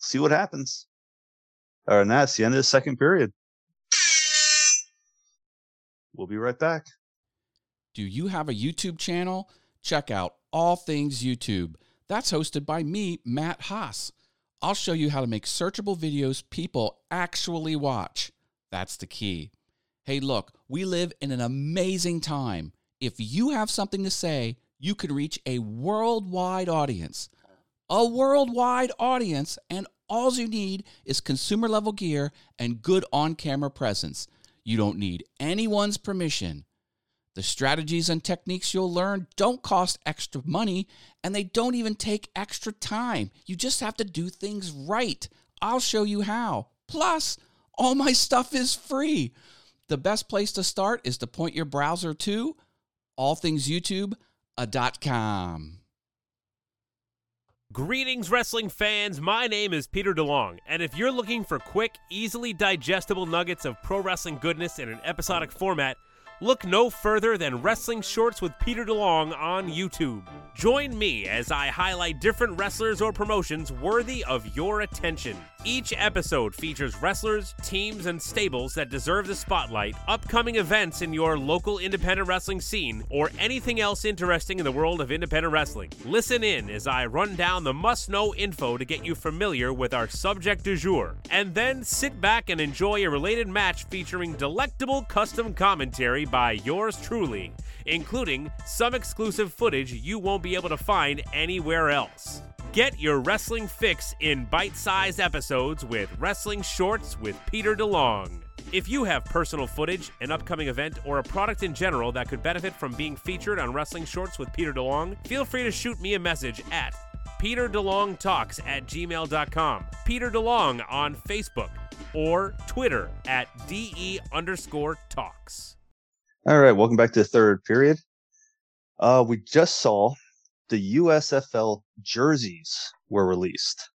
see what happens. All right, and that's the end of the second period. We'll be right back. Do you have a YouTube channel? Check out All Things YouTube. That's hosted by me, Matt Haas. I'll show you how to make searchable videos people actually watch. That's the key. Hey, look, we live in an amazing time. If you have something to say, you can reach a worldwide audience. A worldwide audience, and all you need is consumer level gear and good on camera presence. You don't need anyone's permission. The strategies and techniques you'll learn don't cost extra money and they don't even take extra time. You just have to do things right. I'll show you how. Plus, all my stuff is free. The best place to start is to point your browser to allthingsyoutube.com. Greetings, wrestling fans. My name is Peter DeLong, and if you're looking for quick, easily digestible nuggets of pro wrestling goodness in an episodic format, look no further than Wrestling Shorts with Peter DeLong on YouTube. Join me as I highlight different wrestlers or promotions worthy of your attention. Each episode features wrestlers, teams, and stables that deserve the spotlight, upcoming events in your local independent wrestling scene, or anything else interesting in the world of independent wrestling. Listen in as I run down the must know info to get you familiar with our subject du jour, and then sit back and enjoy a related match featuring delectable custom commentary by yours truly, including some exclusive footage you won't be able to find anywhere else. Get your wrestling fix in bite sized episodes with Wrestling Shorts with Peter DeLong. If you have personal footage, an upcoming event, or a product in general that could benefit from being featured on Wrestling Shorts with Peter DeLong, feel free to shoot me a message at peterdelongtalks at gmail.com, Peter DeLong on Facebook, or Twitter at DE underscore talks. All right, welcome back to the third period. Uh, we just saw the USFL jerseys were released.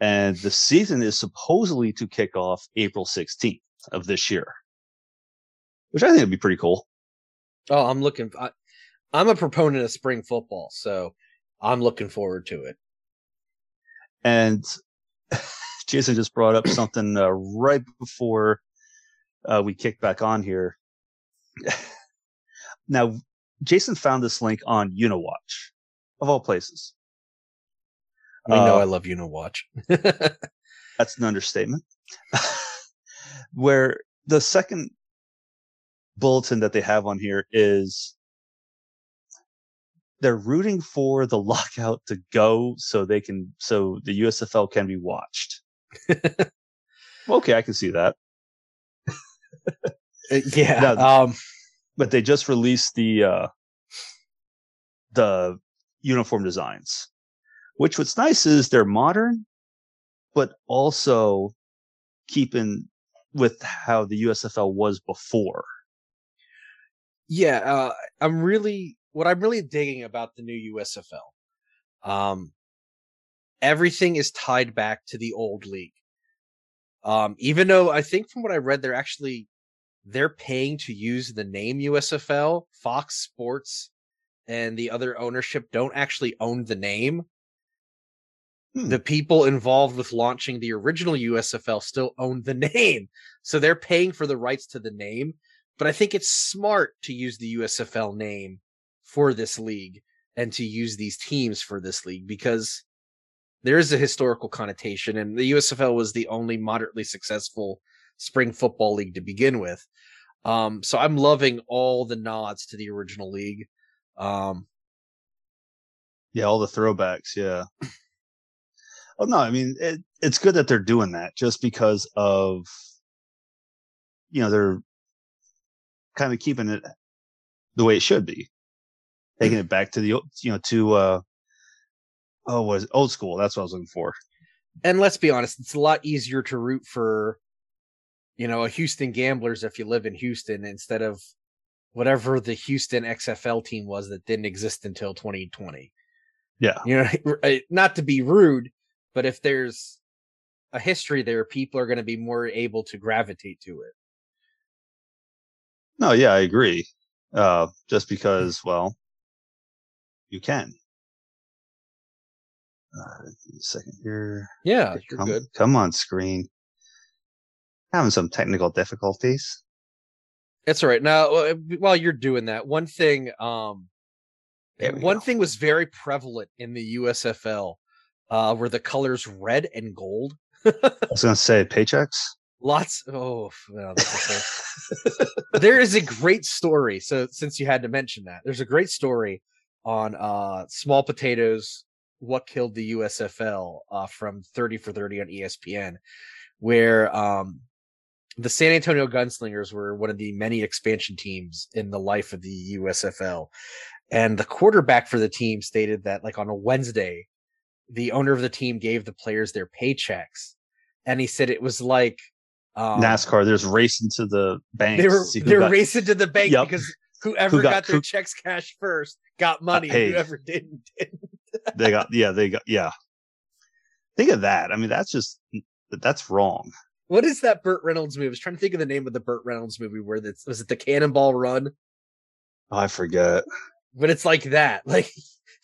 And the season is supposedly to kick off April 16th of this year, which I think would be pretty cool. Oh, I'm looking. I, I'm a proponent of spring football, so I'm looking forward to it. And Jason just brought up something uh, right before uh, we kicked back on here. now, Jason found this link on Uni-Watch, of all places. We know Uh, I love Uni-Watch. That's an understatement. Where the second bulletin that they have on here is they're rooting for the lockout to go so they can so the USFL can be watched. okay, I can see that. Uh, yeah. No, um, But they just released the uh the uniform designs. Which what's nice is they're modern, but also keeping with how the USFL was before. yeah. Uh, I'm really what I'm really digging about the new USFL. Um, everything is tied back to the old league. Um, even though I think from what I read, they're actually they're paying to use the name USFL. Fox Sports and the other ownership don't actually own the name. Hmm. The people involved with launching the original USFL still own the name. So they're paying for the rights to the name. But I think it's smart to use the USFL name for this league and to use these teams for this league because there is a historical connotation and the USFL was the only moderately successful spring football league to begin with. Um, so I'm loving all the nods to the original league. Um, Yeah, all the throwbacks. Yeah. oh no, I mean it, it's good that they're doing that just because of you know they're kind of keeping it the way it should be, taking it back to the you know to uh oh was old school. That's what I was looking for. and let's be honest, it's a lot easier to root for, you know, a Houston Gamblers if you live in Houston instead of whatever the Houston XFL team was that didn't exist until 2020. Yeah, You know, uh, not to be rude, but if there's a history there, people are going to be more able to gravitate to it. no, yeah, I agree. Uh, just because, well, you can. Uh, give me a second here. Yeah, you're good. Come on, screen. Having some technical difficulties. It's all right. Now, while you're doing that, one thing, um, one go. thing was very prevalent in the USFL. uh, were the colors red and gold. I was gonna say paychecks. Lots. Oh, well, there is a great story. So since you had to mention that, there's a great story on uh, small potatoes. What killed the USFL uh, from 30 for 30 on ESPN, where um, the San Antonio Gunslingers were one of the many expansion teams in the life of the USFL. And the quarterback for the team stated that, like on a Wednesday, the owner of the team gave the players their paychecks. And he said it was like um, NASCAR. There's racing to the bank. They were they were racing to the bank yep. because whoever who got, got, their who, checks cash first got money. Hey, whoever didn't didn't. they got yeah they got yeah. Think of that. I mean, that's just that's wrong. What is that Burt Reynolds movie? I was trying to think of the name of the Burt Reynolds movie where that's was it the Cannonball Run? Oh, I forget. But it's like that. Like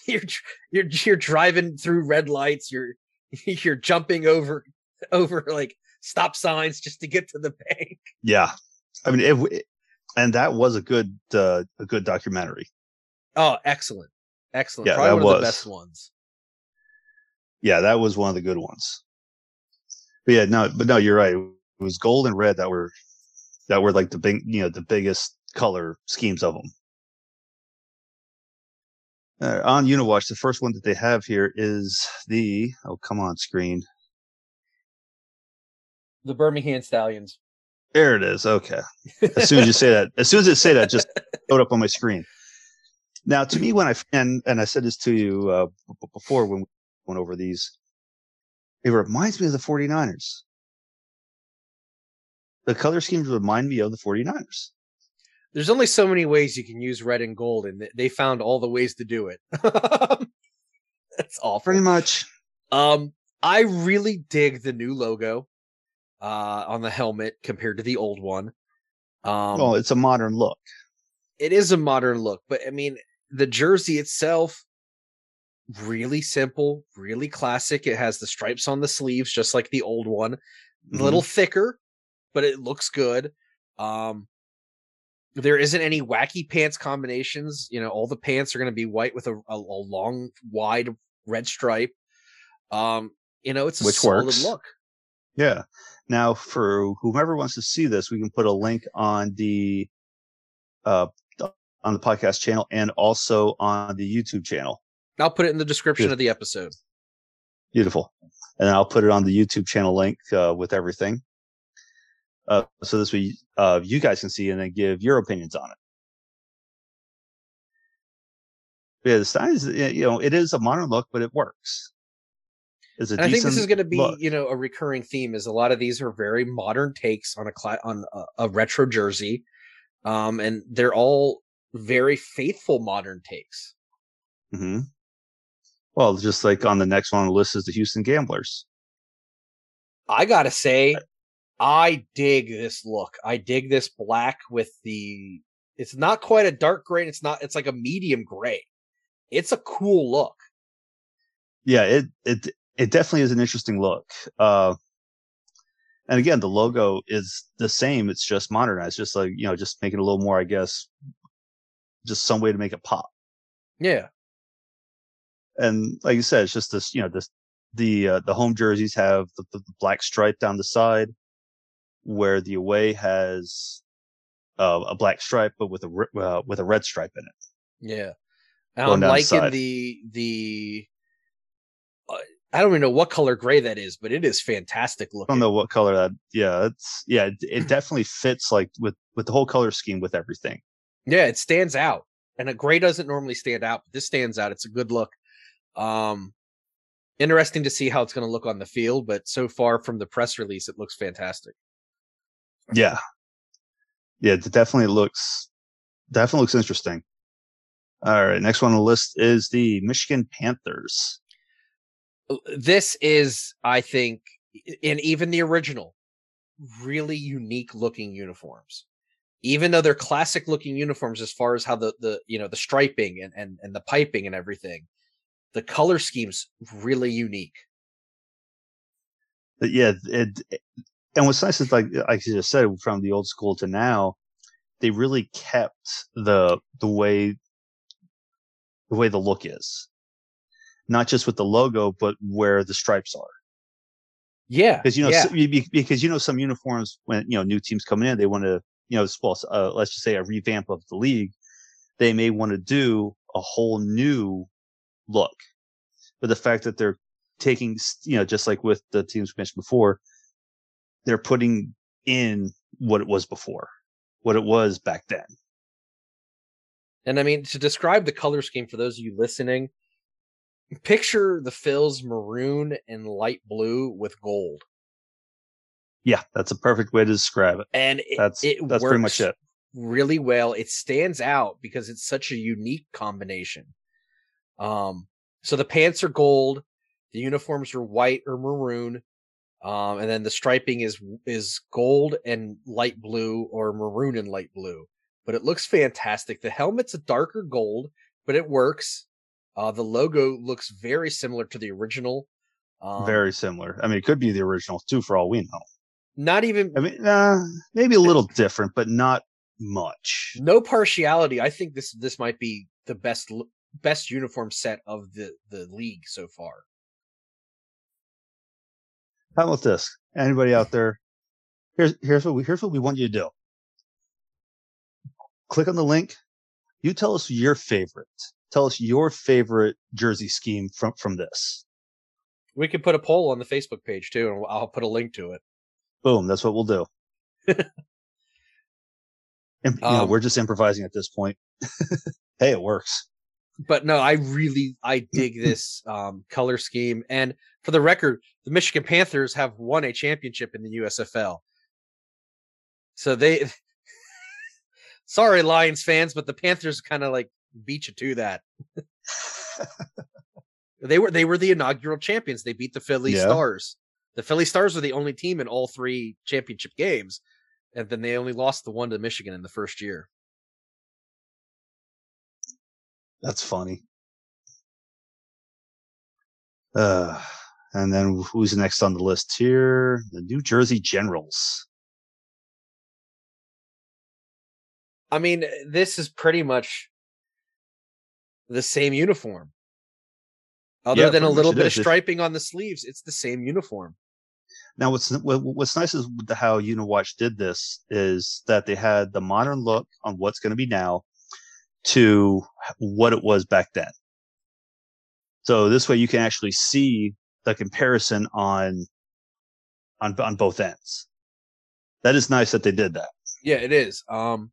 you're you're you're driving through red lights. You're you're jumping over over like stop signs just to get to the bank. Yeah, I mean, it, it and that was a good uh, a good documentary. Oh, excellent, excellent! Yeah, Probably that one was. of the best ones. Yeah, that was one of the good ones. But yeah, no, but no, you're right. It was gold and red that were that were like the big, you know, the biggest color schemes of them. Uh, on Uni-Watch, the first one that they have here is the oh come on screen the Birmingham Stallions. There it is. Okay. As soon as you say that, as soon as it say that, just showed up on my screen. Now, to me, when I and and I said this to you uh, before when we went over these, it reminds me of the 49ers. The color schemes remind me of the 49ers. There's only so many ways you can use red and gold, and they found all the ways to do it. That's awful. Pretty much. Um, I really dig the new logo uh, on the helmet compared to the old one. Um, well, it's a modern look. It is a modern look, but I mean, the jersey itself, really simple, really classic. It has the stripes on the sleeves, just like the old one. Mm-hmm. A little thicker, but it looks good. Um, there isn't any wacky pants combinations. You know, all the pants are going to be white with a, a, a, long, wide red stripe. Um, you know, it's a Which solid works. look. Yeah. Now, for whomever wants to see this, we can put a link on the uh, on the podcast channel and also on the YouTube channel. I'll put it in the description of the episode. Beautiful, and I'll put it on the YouTube channel link uh, with everything. Uh, so this way, uh, you guys can see and then give your opinions on it. yeah, the style is, you know, it is a modern look, but it works a I think this is going to be, look. you know, a recurring theme. Is a lot of these are very modern takes on a cl- on a, a, retro jersey, um, and they're all very faithful modern takes. Hmm. Well, just like on the next one on the list is the Houston Gamblers. I gotta say, I dig this look. I dig this black with the. It's not quite a dark gray. It's not. It's like a medium gray. It's a cool look. Yeah, it it it definitely is an interesting look. Uh, and again, the logo is the same. It's just modernized, just like, you know, just making a little more, I guess, just some way to make it pop. Yeah. And like you said, it's just this, you know, this, the, uh, the home jerseys have the, the, black stripe down the side where the away has uh, a black stripe, but with a, uh, with a red stripe in it. Yeah. I'm liking the, the, the, uh, I don't even know what color gray that is, but it is fantastic looking. I don't know what color that. Yeah, it's yeah, it, it definitely fits like with with the whole color scheme with everything. Yeah, it stands out, and a gray doesn't normally stand out, but this stands out. It's a good look. Um, interesting to see how it's going to look on the field, but so far from the press release, it looks fantastic. Yeah, yeah, it definitely looks definitely looks interesting. All right, next one on the list is the Michigan Panthers this is, I think, and even the original, really unique looking uniforms. Even though they're classic looking uniforms as far as how the the you know the striping and and, and the piping and everything, the color scheme's really unique. Yeah, it, and what's nice is like like you just said, from the old school to now, they really kept the the way the way the look is not just with the logo, but where the stripes are. Yeah, Because you know, yeah. s- you- be- because you know, some uniforms when you know new teams coming in, they want to, you know, well, uh, let's just say a revamp of the league. They may want to do a whole new look, but the fact that they're taking, you know, just like with the teams we mentioned before, they're putting in what it was before, what it was back then. And I mean, to describe the color scheme for those of you listening, picture the Phil's maroon and light blue with gold. Yeah, that's a perfect way to describe it. And it, That's it that's pretty much it. really well. It stands out because it's such a unique combination. Um, so the pants are gold, the uniforms are white or maroon, um, and then the striping is is gold and light blue or maroon and light blue. But it looks fantastic. The helmet's a darker gold, but it works. Uh, the logo looks very similar to the original. Um, Very similar. I mean, it could be the original too, for all we know. not even I mean, uh, maybe a little different, but not much. no partiality. I think this this might be the best best uniform set of the the league so far. How about this? Anybody out there? Here's here's what we here's what we want you to do. Click on the link. You tell us your favorite. Tell us your favorite jersey scheme from from this. We could put a poll on the Facebook page too, and I'll put a link to it. Boom. That's what we'll do. And, you know, Um, we're just improvising at this point. hey, it works. But no, I really I dig this um, color scheme. And for the record, the Michigan Panthers have won a championship in the USFL. So they, sorry Lions fans, but the Panthers kind of like beat you to that. They were they were the inaugural champions. They beat the Philly Yeah. Stars. The Philly Stars were the only team in all three championship games, and then they only lost the one to Michigan in the first year. That's funny. Uh, and then who's next on the list here? The New Jersey Generals. I mean, this is pretty much the same uniform. Other Yeah, than a little bit of is. If- striping on the sleeves, it's the same uniform. Now, what's what's nice is how Uni-Watch did this is that they had the modern look on what's going to be now to what it was back then. So this way, you can actually see the comparison on on on both ends. That is nice that they did that. Yeah, it is. Um,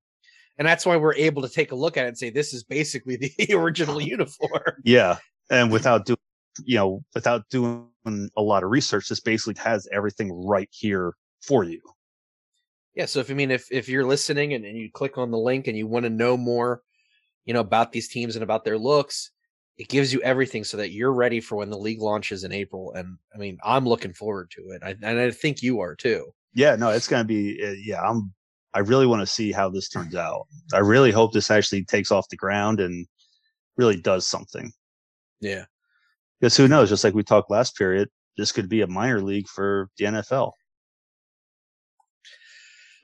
and that's why we're able to take a look at it and say this is basically the original uniform. Yeah, and without doing you know without doing a lot of research, this basically has everything right here for you. Yeah, so if I mean if if you're listening and, and you click on the link and you want to know more, you know, about these teams and about their looks, it gives you everything so that you're ready for when the league launches in April. And I mean, I'm looking forward to it. I, and I think you are too. Yeah, no, it's gonna be. Uh, yeah, I'm. I really want to see how this turns out. I really hope this actually takes off the ground and really does something. Yeah. Because who knows? Just like we talked last period, this could be a minor league for the NFL.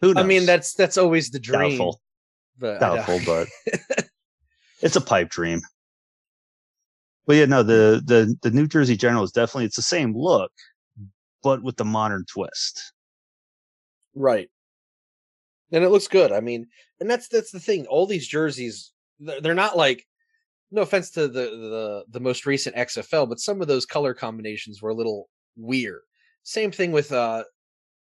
Who knows? I mean, that's that's always the dream. doubtful. But Doubtful, but it's a pipe dream. But yeah, no, the the the New Jersey General is definitely it's the same look, but with the modern twist. right. And it looks good. I mean, and that's that's the thing. All these jerseys, they're, not like. No offense to the, the the most recent XFL, but some of those color combinations were a little weird. Same thing with uh,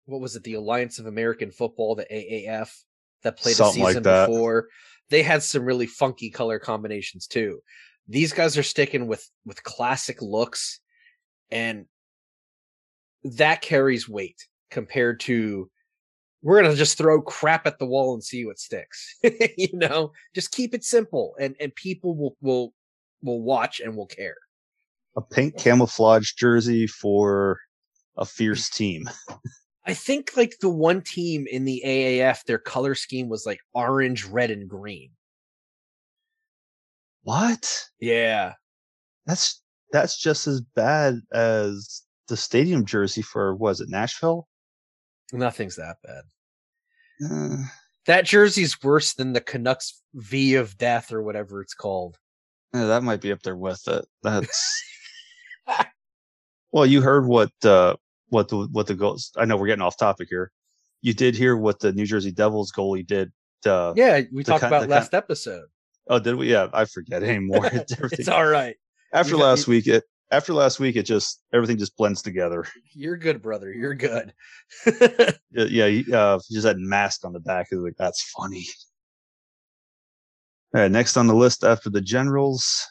what was it? The Alliance of American Football, the AAF, that played Something a season that. before. They had some really funky color combinations too. These guys are sticking with with classic looks, and that carries weight compared to we're gonna just throw crap at the wall and see what sticks. you know, just keep it simple, and and people will will will watch and will care. A pink camouflage jersey for a fierce mm. team. I think like the one team in the AAF, their color scheme was like orange, red, and green. What? Yeah, That's that's just as bad as the stadium jersey for was it Nashville? nothing's that bad. Uh, That jersey's worse than the Canucks V of Death or whatever it's called. yeah, that might be up there with it. That's Well, you heard what uh, what the what the goals. I know we're getting off topic here. You did hear what the New Jersey Devils goalie did. Uh, yeah, we talked kind- about last episode. Oh, did we? Yeah, I forget anymore. It's all right. after last week, it after last week, it just everything just blends together. You're good, brother. You're good. Yeah, yeah. He, uh, he just had mask on the back. Was like that's funny. All right, next on the list after the Generals,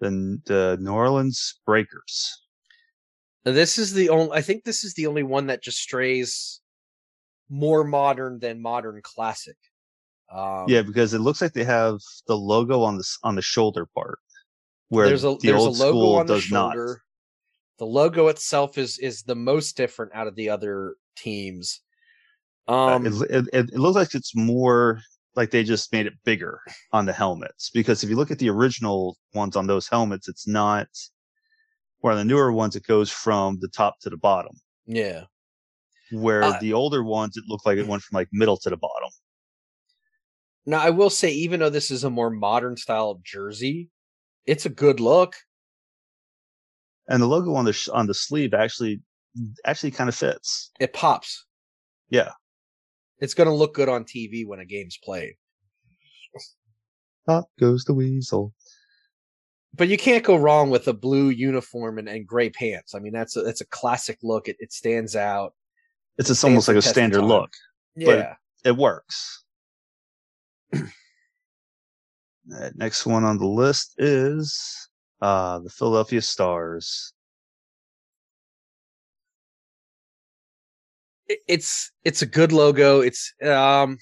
then the New Orleans Breakers. This is the only. I think this is the only one that just strays more modern than modern classic. Um, yeah, because it looks like they have the logo on the on the shoulder part, where there's a the there's a old logo school on the does shoulder. The logo itself is is the most different out of the other teams. Um, Uh, it, it, it, it looks like it's more like they just made it bigger on the helmets. Because if you look at the original ones on those helmets, it's not. Where on the newer ones, it goes from the top to the bottom. yeah. Where Uh, the older ones, it looked like it went from like middle to the bottom. Now I will say, even though this is a more modern style jersey, it's a good look. And the logo on the sh- on the sleeve actually actually kind of fits. It pops. Yeah. It's going to look good on TV when a game's played. Up goes the weasel. But you can't go wrong with a blue uniform and, and gray pants. I mean, that's a, that's a classic look. It, it stands out. It's stands almost like a standard look. Yeah. It works. Alright, next one on the list is uh the Philadelphia Stars. It's it's a good logo. It's um.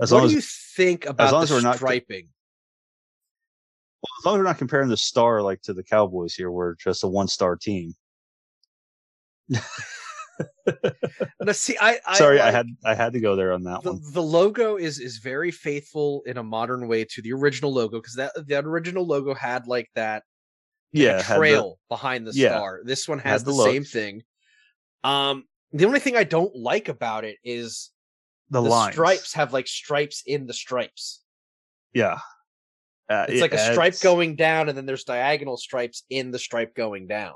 As what long do as- you think about long as the we're striping? As long as we're not comparing the star like to the Cowboys here, we're just a one star team. Now, see, I, I Sorry, I had I had to go there on that the, one. the logo is is very faithful in a modern way to the original logo because that that original logo had like that Yeah, had the- trail behind the yeah, star. This one has the the, same thing. Um, the only thing I don't like about it is the, the lines. stripes have like stripes in the stripes. Yeah, uh, It's it like a stripe going down, and then there's diagonal stripes in the stripe going down.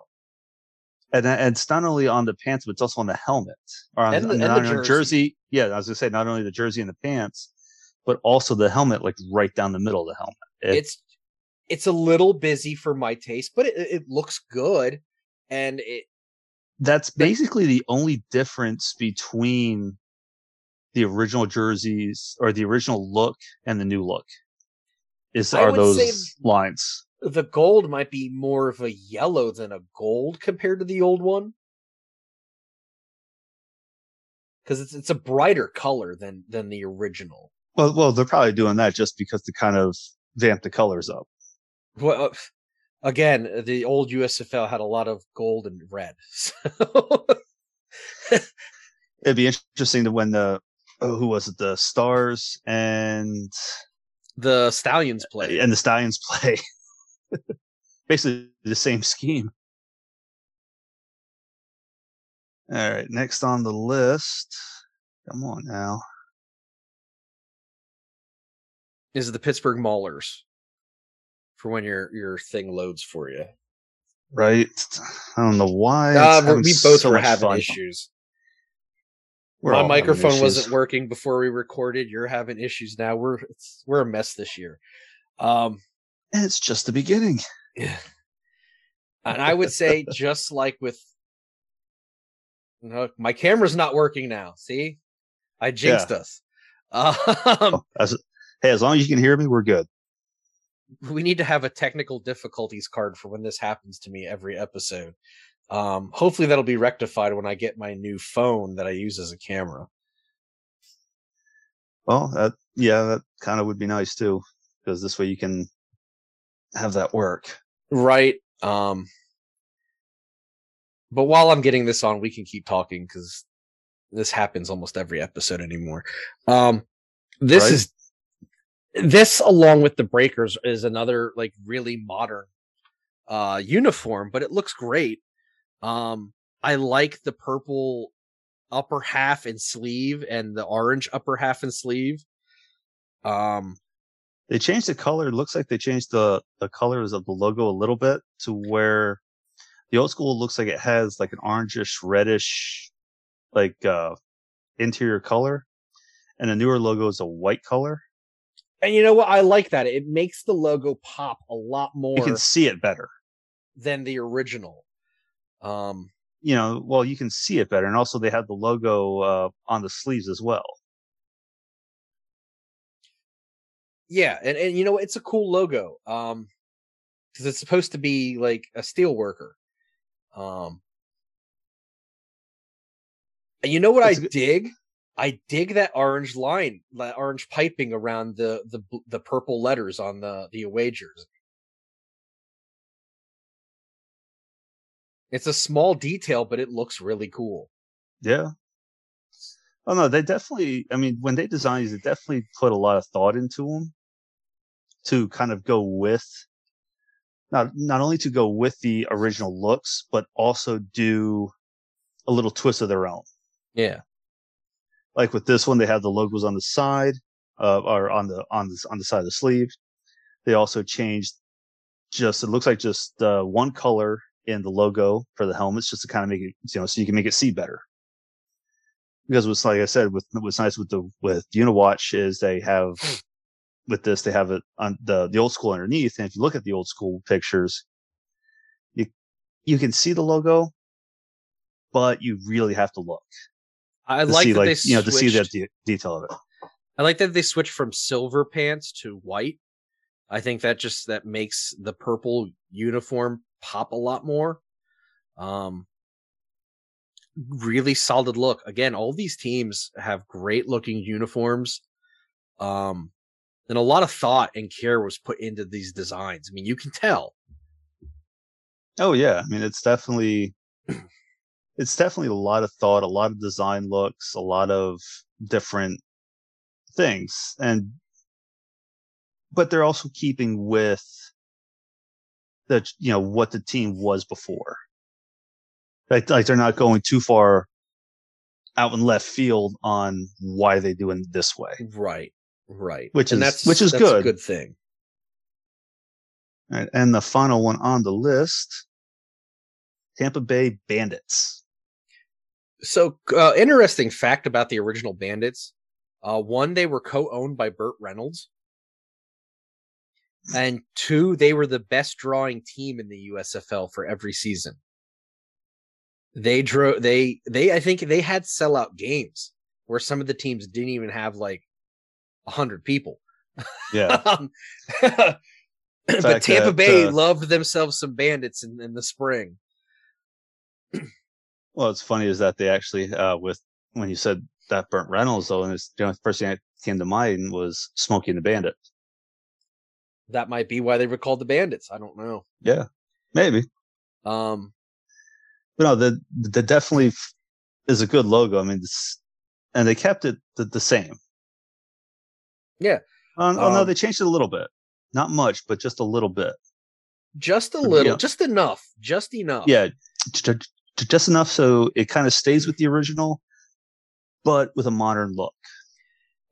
and, and it's not only on the pants, but it's also on the helmet or on, And the- and the on jersey. Yeah, I was gonna say not only the jersey and the pants, but also the helmet, like right down the middle of the helmet. It- it's it's a little busy for my taste, but it, it looks good, and it that's basically the only difference between the original jerseys or the original look and the new look. Is I are would those say- lines? the gold might be more of a yellow than a gold compared to the old one because it's it's a brighter color than than the original Well, well, they're probably doing that just because to kind of vamp the colors up. well uh, again the old usfl had a lot of gold and red so It'd be interesting to when the oh, who was it? The Stars and the stallions play and the Stallions play. Basically the same scheme. All right, next on the list. Come on now. is the pittsburgh maulers for when your your thing loads for you Right? I don't know why. uh, we both so were having fun. issues We're my microphone wasn't working before we recorded you're having issues now we're it's, we're a mess this year um And it's just the beginning. Yeah. And I would say, just like with, no, my camera's not working now. See, I jinxed us. Um, Oh, as, hey, as long as you can hear me, we're good. we need to have a technical difficulties card for when this happens to me every episode. Um, hopefully that'll be rectified when I get my new phone that I use as a camera. Well, that yeah, that kind of would be nice too, because this way you can have that work. Right. Um, but while I'm getting this on, we can keep talking because this happens almost every episode anymore. Um, this Right. is this along with the breakers is another like really modern uh uniform, but it looks great. Um, I like the purple upper half and sleeve and the orange upper half and sleeve. Um, They changed the color. It looks like they changed the the colors of the logo a little bit to where the old school looks like it has like an orangish reddish like uh interior color and the newer logo is a white color And you know what? I like that. It makes the logo pop a lot more you can see it better than the original. Um, you know well you can see it better and also they have the logo uh on the sleeves as well yeah, and, and you know? It's a cool logo. Um, because it's supposed to be like a steel worker. Um, and you know what I good- dig? I dig that orange line, that orange piping around the the the purple letters on the the away jersey. It's a small detail, but it looks really cool. yeah oh no they definitely i mean when they designed these they definitely put a lot of thought into them to kind of go with not not only to go with the original looks but also do a little twist of their own Yeah. like with this one they have the logos on the side uh, or on the on the on the side of the sleeve they also changed just it looks like just uh, one color in the logo for the helmets just to kind of make it you know so you can make it see better. Because what's like i said with what's nice with the with Uni-Watch is they have hmm. with this they have it on the the old school underneath and if you look at the old school pictures you you can see the logo but you really have to look I to like see that they like you know to see that de- detail of it. I like that they switched from silver pants to white. I think that just that makes the purple uniform pop a lot more. Um really solid look. Again, all these teams have great looking uniforms. Um and a lot of thought and care was put into these designs. I mean, you can tell. Oh yeah, I mean it's definitely it's definitely a lot of thought, a lot of design looks, a lot of different things. And but they're also keeping with the you know what the team was before. Like like they're not going too far out in left field on why they doing this way. Right. Right. Which and is- that's which is that's a good. good thing. Right, and the final one on the list, Tampa Bay Bandits. So, uh, interesting fact about the original Bandits. Uh, one, they were co-owned by Burt Reynolds, and two, they were the best drawing team in the USFL for every season. They drew they they I think they had sellout games where some of the teams didn't even have like a hundred people. Yeah. Um, but fact Tampa Bay uh, loved themselves some bandits in, in the spring. Well, it's funny is that they actually, uh, with when you said that Burt Reynolds though, and it's the first thing that came to mind was Smokey and the Bandit. That might be why they were called the bandits. I don't know. Yeah, maybe. Um, But no, the the definitely is a good logo. I mean, it's, and they kept it the, the same. Yeah. Oh, oh no, Um, they changed it a little bit. Not much, but just a little bit. just a Yeah. little, just enough, just enough. Yeah, just enough so it kind of stays with the original, but with a modern look.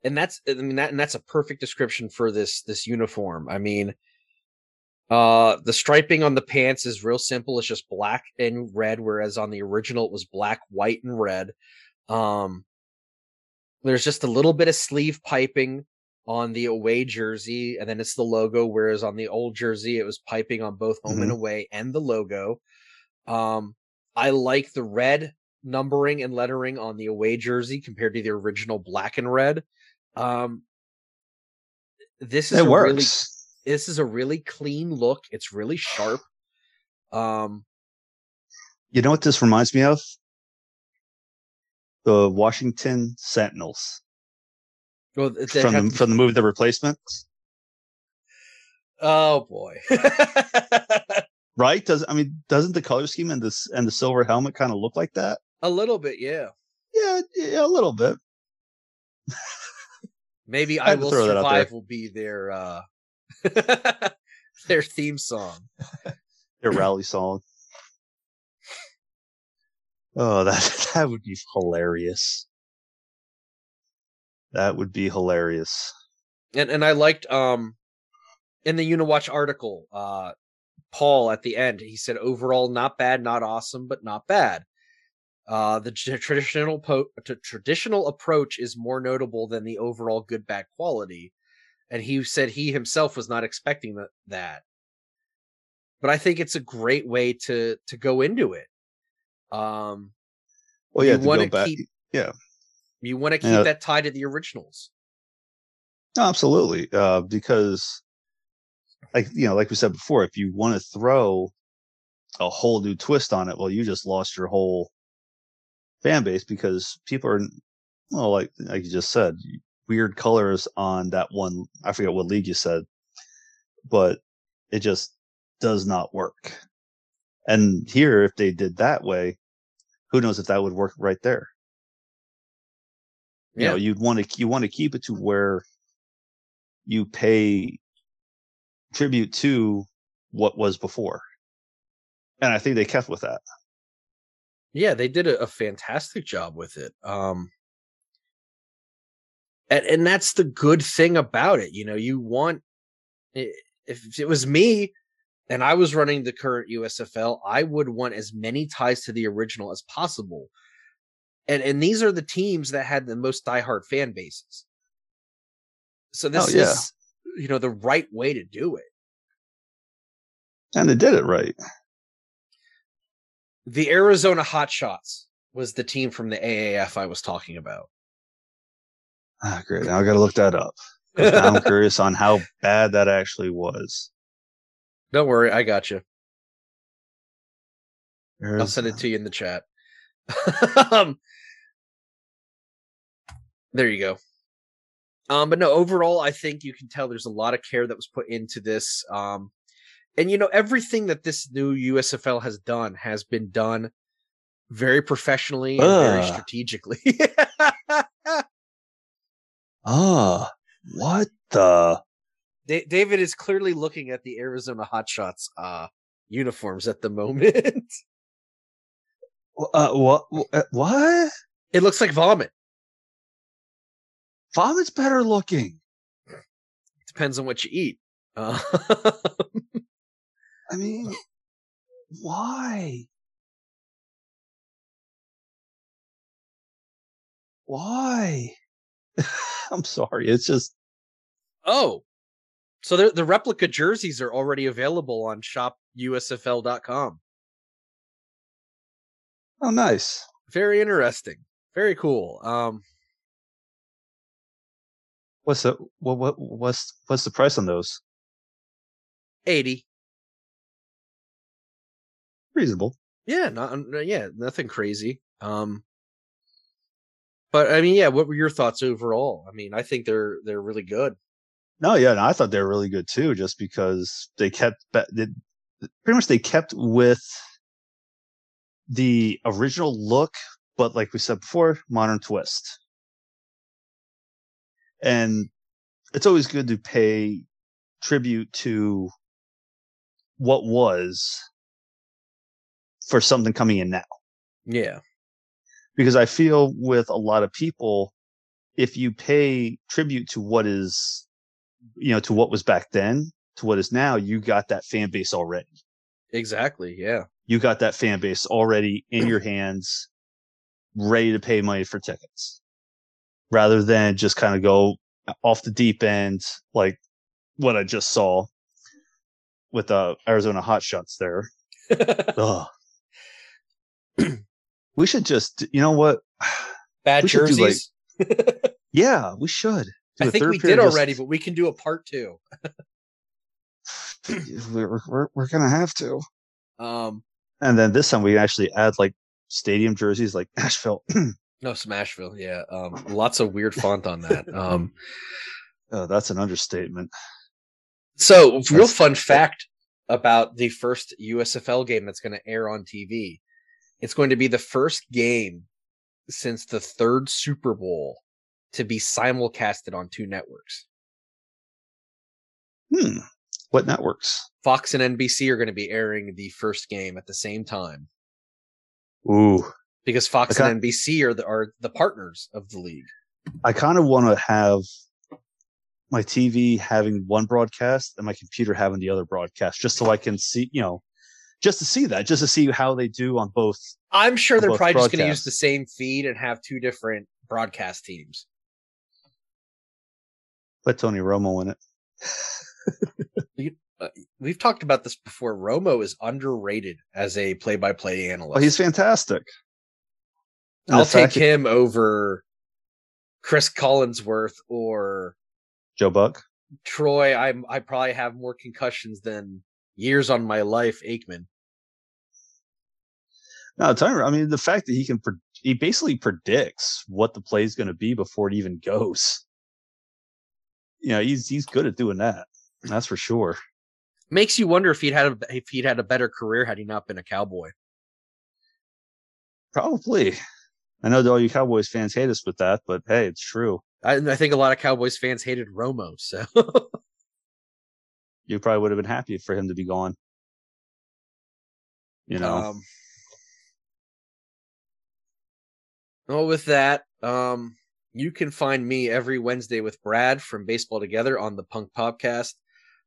And that's I mean that and that's a perfect description for this this uniform. I mean, uh, the striping on the pants is real simple. It's just black and red, whereas on the original it was black, white, and red. Um, there's just a little bit of sleeve piping on the away jersey, and then it's the logo. Whereas on the old jersey, it was piping on both home and away and the logo. Um, I like the red numbering and lettering on the away jersey compared to the original black and red. Um, this is It a works. really this is a really clean look. It's really sharp. Um, You know what this reminds me of? The Washington Sentinels well, from the, to- from the movie The Replacement, oh boy, right? Does I mean doesn't the color scheme and this and the silver helmet kind of look like that? a little bit, yeah. Yeah, yeah, a little bit. Maybe I I, will survive will be their uh their theme song. Their rally song. Oh, that that would be hilarious. That would be hilarious. And and I liked um in the Uni-Watch article, uh, Paul at the end, he said overall not bad, not awesome, but not bad. Uh, the tr- traditional po- t- traditional approach is more notable than the overall good bad quality, and he said he himself was not expecting that. that. But I think it's a great way to to go into it. Um, Well, yeah, you wanna back. keep- yeah. you want to keep Yeah. that tied to the originals. No, absolutely. Uh, because, like you know, like we said before, if you want to throw a whole new twist on it, well, you just lost your whole fan base because people are, well, like like you just said, weird colors on that one. I forget what league you said, but it just does not work. And here, if they did that way, who knows if that would work right there? You know, you'd want to you want to keep it to where you pay tribute to what was before. And I think they kept with that. Yeah they did a, a fantastic job with it um and, and that's the good thing about it you know you want if it was me and i was running the current usfl i would want as many ties to the original as possible and and these are the teams that had the most diehard fan bases so this yeah. is you know the right way to do it And they did it right. The arizona hotshots was the team from the aaf i was talking about Ah, great. Now I got to look that up. I'm curious on how bad that actually was. don't worry i got you I'll send it to you in the chat. um, there you go. Um, but no, overall, I think you can tell there's a lot of care that was put into this. Um, and you know, everything that this new USFL has done has been done very professionally and very strategically. Ah, what the? Da- David is clearly looking at the Arizona Hotshots uh uniforms at the moment. Uh, what? What? it looks like vomit. Vomit's better looking. Depends on what you eat. Uh, I mean, why? Why? I'm sorry. It's just Oh, so the the replica jerseys are already available on shopusfl.com. oh nice. Very interesting. Very cool. Um, What's the what what what's what's the price on those? eighty. Reasonable. Yeah, not yeah, nothing crazy. Um, but I mean, yeah, what were your thoughts overall? I mean, I think they're they're really good. No, yeah, no, I thought they were really good too, just because they kept they, pretty much they kept with the original look, but like we said before, modern twist. And it's always good to pay tribute to what was for something coming in now. Yeah, Because I feel with a lot of people, if you pay tribute to what is, you know, to what was back then, to what is now, you got that fan base already. exactly. Yeah, You got that fan base already in your hands, ready to pay money for tickets rather than just kind of go off the deep end like what I just saw with the Arizona Hot Shots there. Ugh. We should just, you know what? bad We do, like, jerseys. Yeah, we should. I think we did just- already, but we can do a part two. we're, we're, we're gonna have to. Um, And then this time we actually add like stadium jerseys like Asheville. no, Smashville. Yeah, um, lots of weird font on that. Um, oh, that's an understatement. So, real fun fact about the first USFL game that's going to air on TV. It's going to be the first game since the third Super Bowl to be simulcasted on two networks. Hmm. What networks? Fox and NBC are going to be airing the first game at the same time Ooh. because Fox and NBC are the, are the partners of the league. I kind of want to have my TV having one broadcast and my computer having the other broadcast, just so I can see, you know, just to see that, just to see how they do on both. I'm sure they're both probably just going to use the same feed and have two different broadcast teams. Put Tony Romo in it. Uh, we've talked about this before. Romo is underrated as a play-by-play analyst. Well, he's fantastic. And I'll take him over Cris Collinsworth or Joe Buck. Troy. I I probably have more concussions than years on my life. Aikman. No, Tony. I mean, the fact that he can, pre- he basically predicts what the play is going to be before it even goes. You know, he's he's good at doing that. That's for sure. Makes you wonder if he'd had a, if he'd had a better career had he not been a cowboy. Probably. I know that all you Cowboys fans hate us with that, but hey, it's true. I, I think a lot of Cowboys fans hated Romo. So You probably would have been happy for him to be gone. You know, Um, well, with that, um, you can find me every Wednesday with Brad from Baseball Together on the Punk Podcast.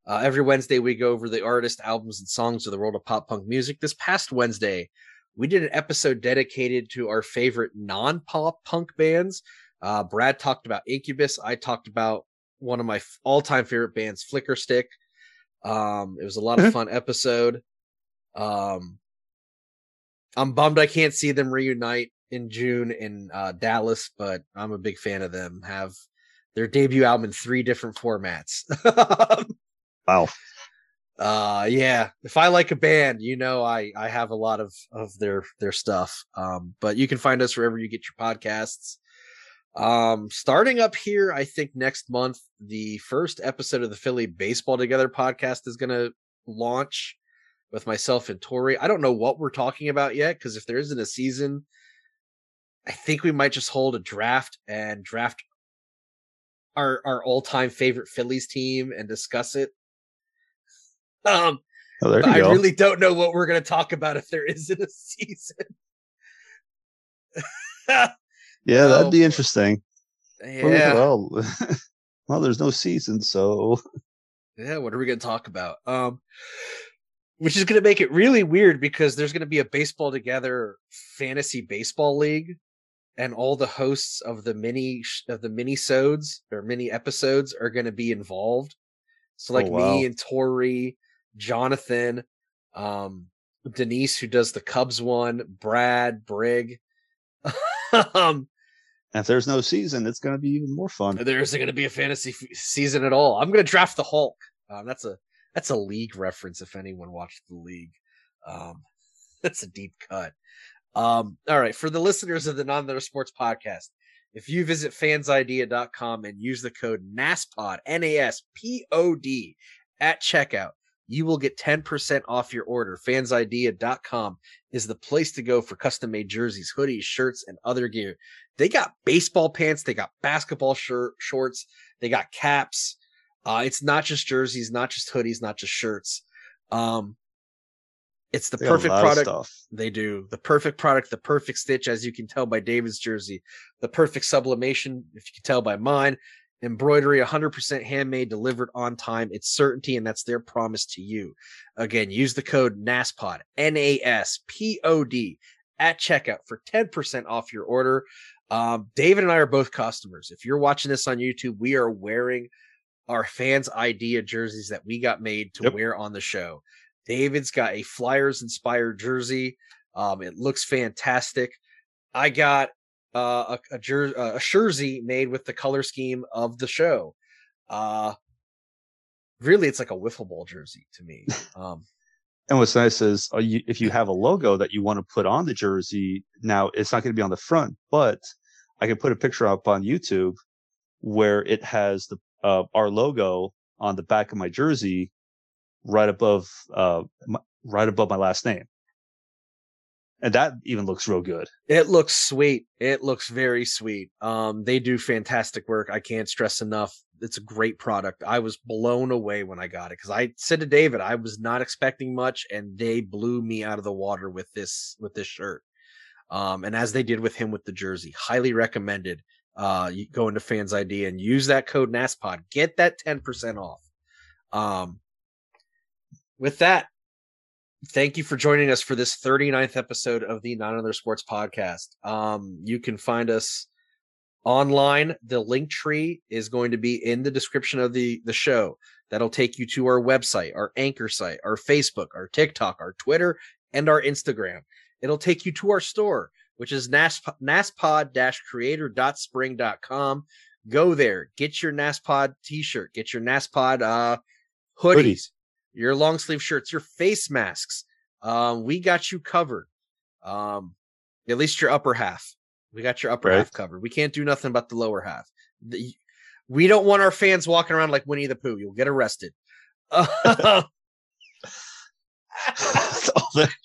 Uh, every Wednesday, we go over the artist, albums, and songs of the world of pop punk music. This past Wednesday, we did an episode dedicated to our favorite non pop punk bands. Uh, Brad talked about Incubus. I talked about one of my all time favorite bands, Flickerstick. Um, it was a lot of fun episode. Um, I'm bummed I can't see them reunite in June in uh, Dallas, but I'm a big fan of them. Have their debut album in three different formats. wow. uh yeah if i like a band you know i i have a lot of of their their stuff um but you can find us wherever you get your podcasts um starting up here i think next month the first episode of the philly baseball together podcast is going to launch with myself and tori i don't know what we're talking about yet because if there isn't a season i think we might just hold a draft and draft our our all-time favorite phillies team and discuss it um Oh, there you I go. really don't know what we're going to talk about if there isn't a season. yeah, no. that'd be interesting. yeah. Well, well, there's no season, so Yeah, what are we going to talk about? Um which is going to make it really weird because there's going to be a baseball together fantasy baseball league and all the hosts of the mini of the mini sodes or mini episodes are going to be involved. So like Oh, wow. me and Tori, Jonathan, um Denise who does the Cubs one, Brad, Brig. um if there's no season, it's going to be even more fun. there isn't going to be a fantasy f- season at all. I'm going to draft the Hulk. Um, that's a that's a league reference if anyone watched the league. Um, that's a deep cut. Um, all right, for the listeners of the Not Another Sports Podcast, if you visit fansidea.com and use the code NASPOD N A S P O D at checkout, you will get 10% off your order. Fansidea.com is the place to go for custom made jerseys, hoodies, shirts, and other gear. They got baseball pants, they got basketball shirt shorts, they got caps. Uh, it's not just jerseys, not just hoodies, not just shirts. Um, it's the They perfect product. They do the perfect product, the perfect stitch, as you can tell by David's jersey, the perfect sublimation, if you can tell by mine. Embroidery, 100% handmade, delivered on time. It's certainty, and that's their promise to you. Again, use the code NASPOD, N A S P O D, at checkout for 10% off your order. Um, David and I are both customers. If you're watching this on YouTube, we are wearing our Fansidea jerseys that we got made to Yep. wear on the show. David's got a Flyers inspired jersey. Um, it looks fantastic. I got uh, a a, jer- uh, a jersey made with the color scheme of the show. Uh, really, it's like a wiffle ball jersey to me. Um, And what's nice is uh, you, if you have a logo that you want to put on the jersey, now it's not going to be on the front, but I can put a picture up on YouTube where it has the uh, our logo on the back of my jersey, right above uh, my, right above my last name, and that even looks real good. It looks sweet. It looks very sweet. Um, they do fantastic work. I can't stress enough. It's a great product. I was blown away when I got it because I said to David, I was not expecting much, and they blew me out of the water with this with this shirt. Um, and as they did with him with the jersey, highly recommended. uh, you go into Fansidea and use that code NASPOD. Get that 10% off. Um, with that, thank you for joining us for this 39th episode of the Not Another Sports Podcast. Um, you can find us online. The link tree is going to be in the description of the, the show. That'll take you to our website, our anchor site, our Facebook, our TikTok, our Twitter, and our Instagram. It'll take you to our store, which is naspod-creator.spring.com. Go there, get your NASPOD t-shirt, get your NASPOD uh, hoodies, Hoodies. Your long sleeve shirts, your face masks. Um, we got you covered. Um, at least your upper half. We got your upper Right. half covered. We can't do nothing about the lower half. The- we don't want our fans walking around like Winnie the Pooh. You'll get arrested. oh,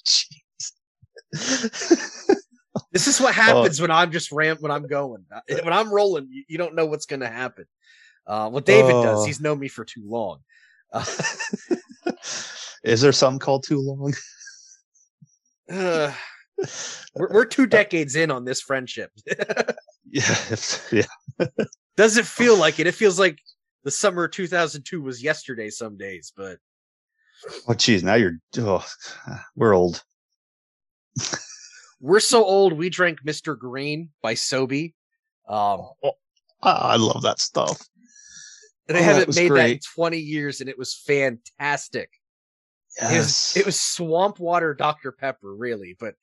jeez. This is what happens when I'm just ram when I'm going. Uh, When I'm rolling, you, you don't know what's going to happen. Uh, what David does, Oh. he's known me for too long. Uh, Is there something called too long? uh, we're, we're two decades in on this friendship. Yeah, yeah. Does it feel like it? It feels like the summer of 2002 was yesterday some days, but Oh, geez, now you're. Oh, we're old. we're so old. We drank Mr. Green by SoBe. Um, Ah, I love that stuff. they Oh, haven't made that in 20 years, and it was fantastic. It was, it was swamp water Dr. Pepper, really, but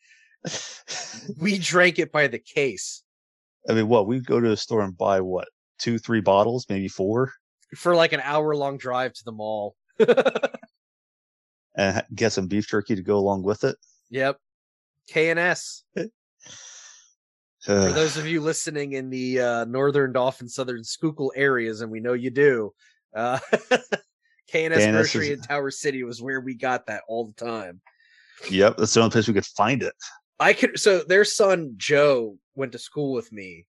we drank it by the case I mean, what? We go to a store and buy what? Two, three bottles, maybe four, for like an hour long drive to the mall. and get some beef jerky to go along with it. Yep. KNS. For those of you listening in the uh, northern Dauphin, southern Schuylkill areas, and we know you do, uh, KNS KNS Grocery is- in Tower City was where we got that all the time. yep, that's the only place we could find it. I could so their son Joe went to school with me,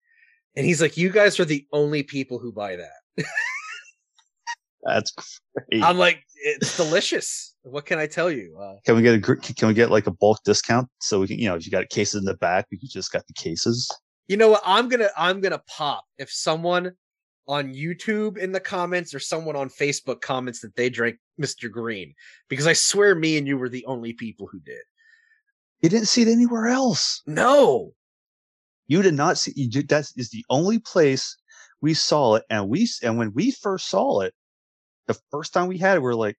and he's like, "You guys are the only people who buy that." That's great. I'm like, "It's delicious." What can I tell you? Uh, can we get a can we get like a bulk discount so we can you know if you got cases in the back we just got the cases. you know what? I'm gonna I'm gonna pop if someone on YouTube in the comments or someone on Facebook comments that they drank Mr. Green because I swear me and you were the only people who did. You didn't see it anywhere else. No, You did not see. You did, that is the only place we saw it, and we and when we first saw it, the first time we had it, we are like,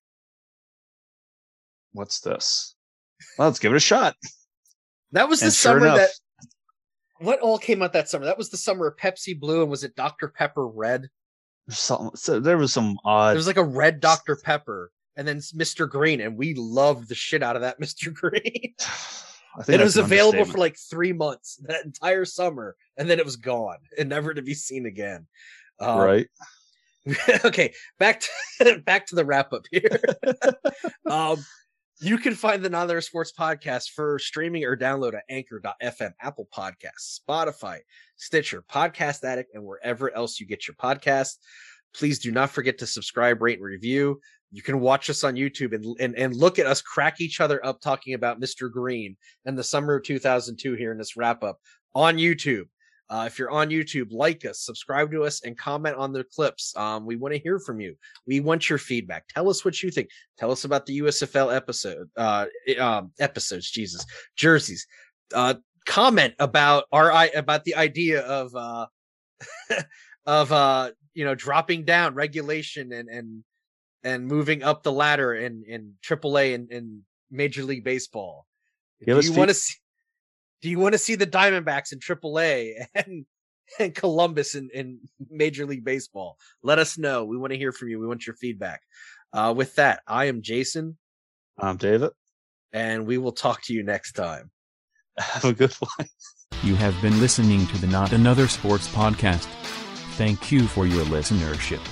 "What's this? Well, let's give it a shot." that was the sure summer enough, that what all came out that summer. That was the summer of Pepsi Blue and was it Dr Pepper Red? some, so there was some odd. There was like a red Dr Pepper and then Mr. Green, and we loved the shit out of that Mr. Green. I think it was available for like three months that entire summer, and then it was gone and never to be seen again. Um, right. okay, back to back to the wrap up here. um, you can find the Another Sports Podcast for streaming or download at anchor.fm, Apple Podcasts, Spotify, Stitcher, Podcast Addict, and wherever else you get your podcasts. Please do not forget to subscribe, rate, and review. You can watch us on YouTube and, and, and look at us crack each other up talking about Mr. Green and the summer of 2002 here in this wrap up on YouTube. Uh, if you're on YouTube, like us, subscribe to us, and comment on the clips. Um, we want to hear from you. We want your feedback. Tell us what you think. Tell us about the USFL episode, uh, um, episodes. Jesus, jerseys. Uh, comment about our i about the idea of uh, of uh, you know, dropping down regulation and and and moving up the ladder in in AAA and in Major League Baseball. Give Do you want to see? Do you want to see the Diamondbacks in AAA and and Columbus in, in Major League Baseball? Let us know. We want to hear from you. We want your feedback. Uh, with that, I am Jason, I'm David. and we will talk to you next time. Have a good one. You have been listening to the Not Another Sports Podcast. Thank you for your listenership.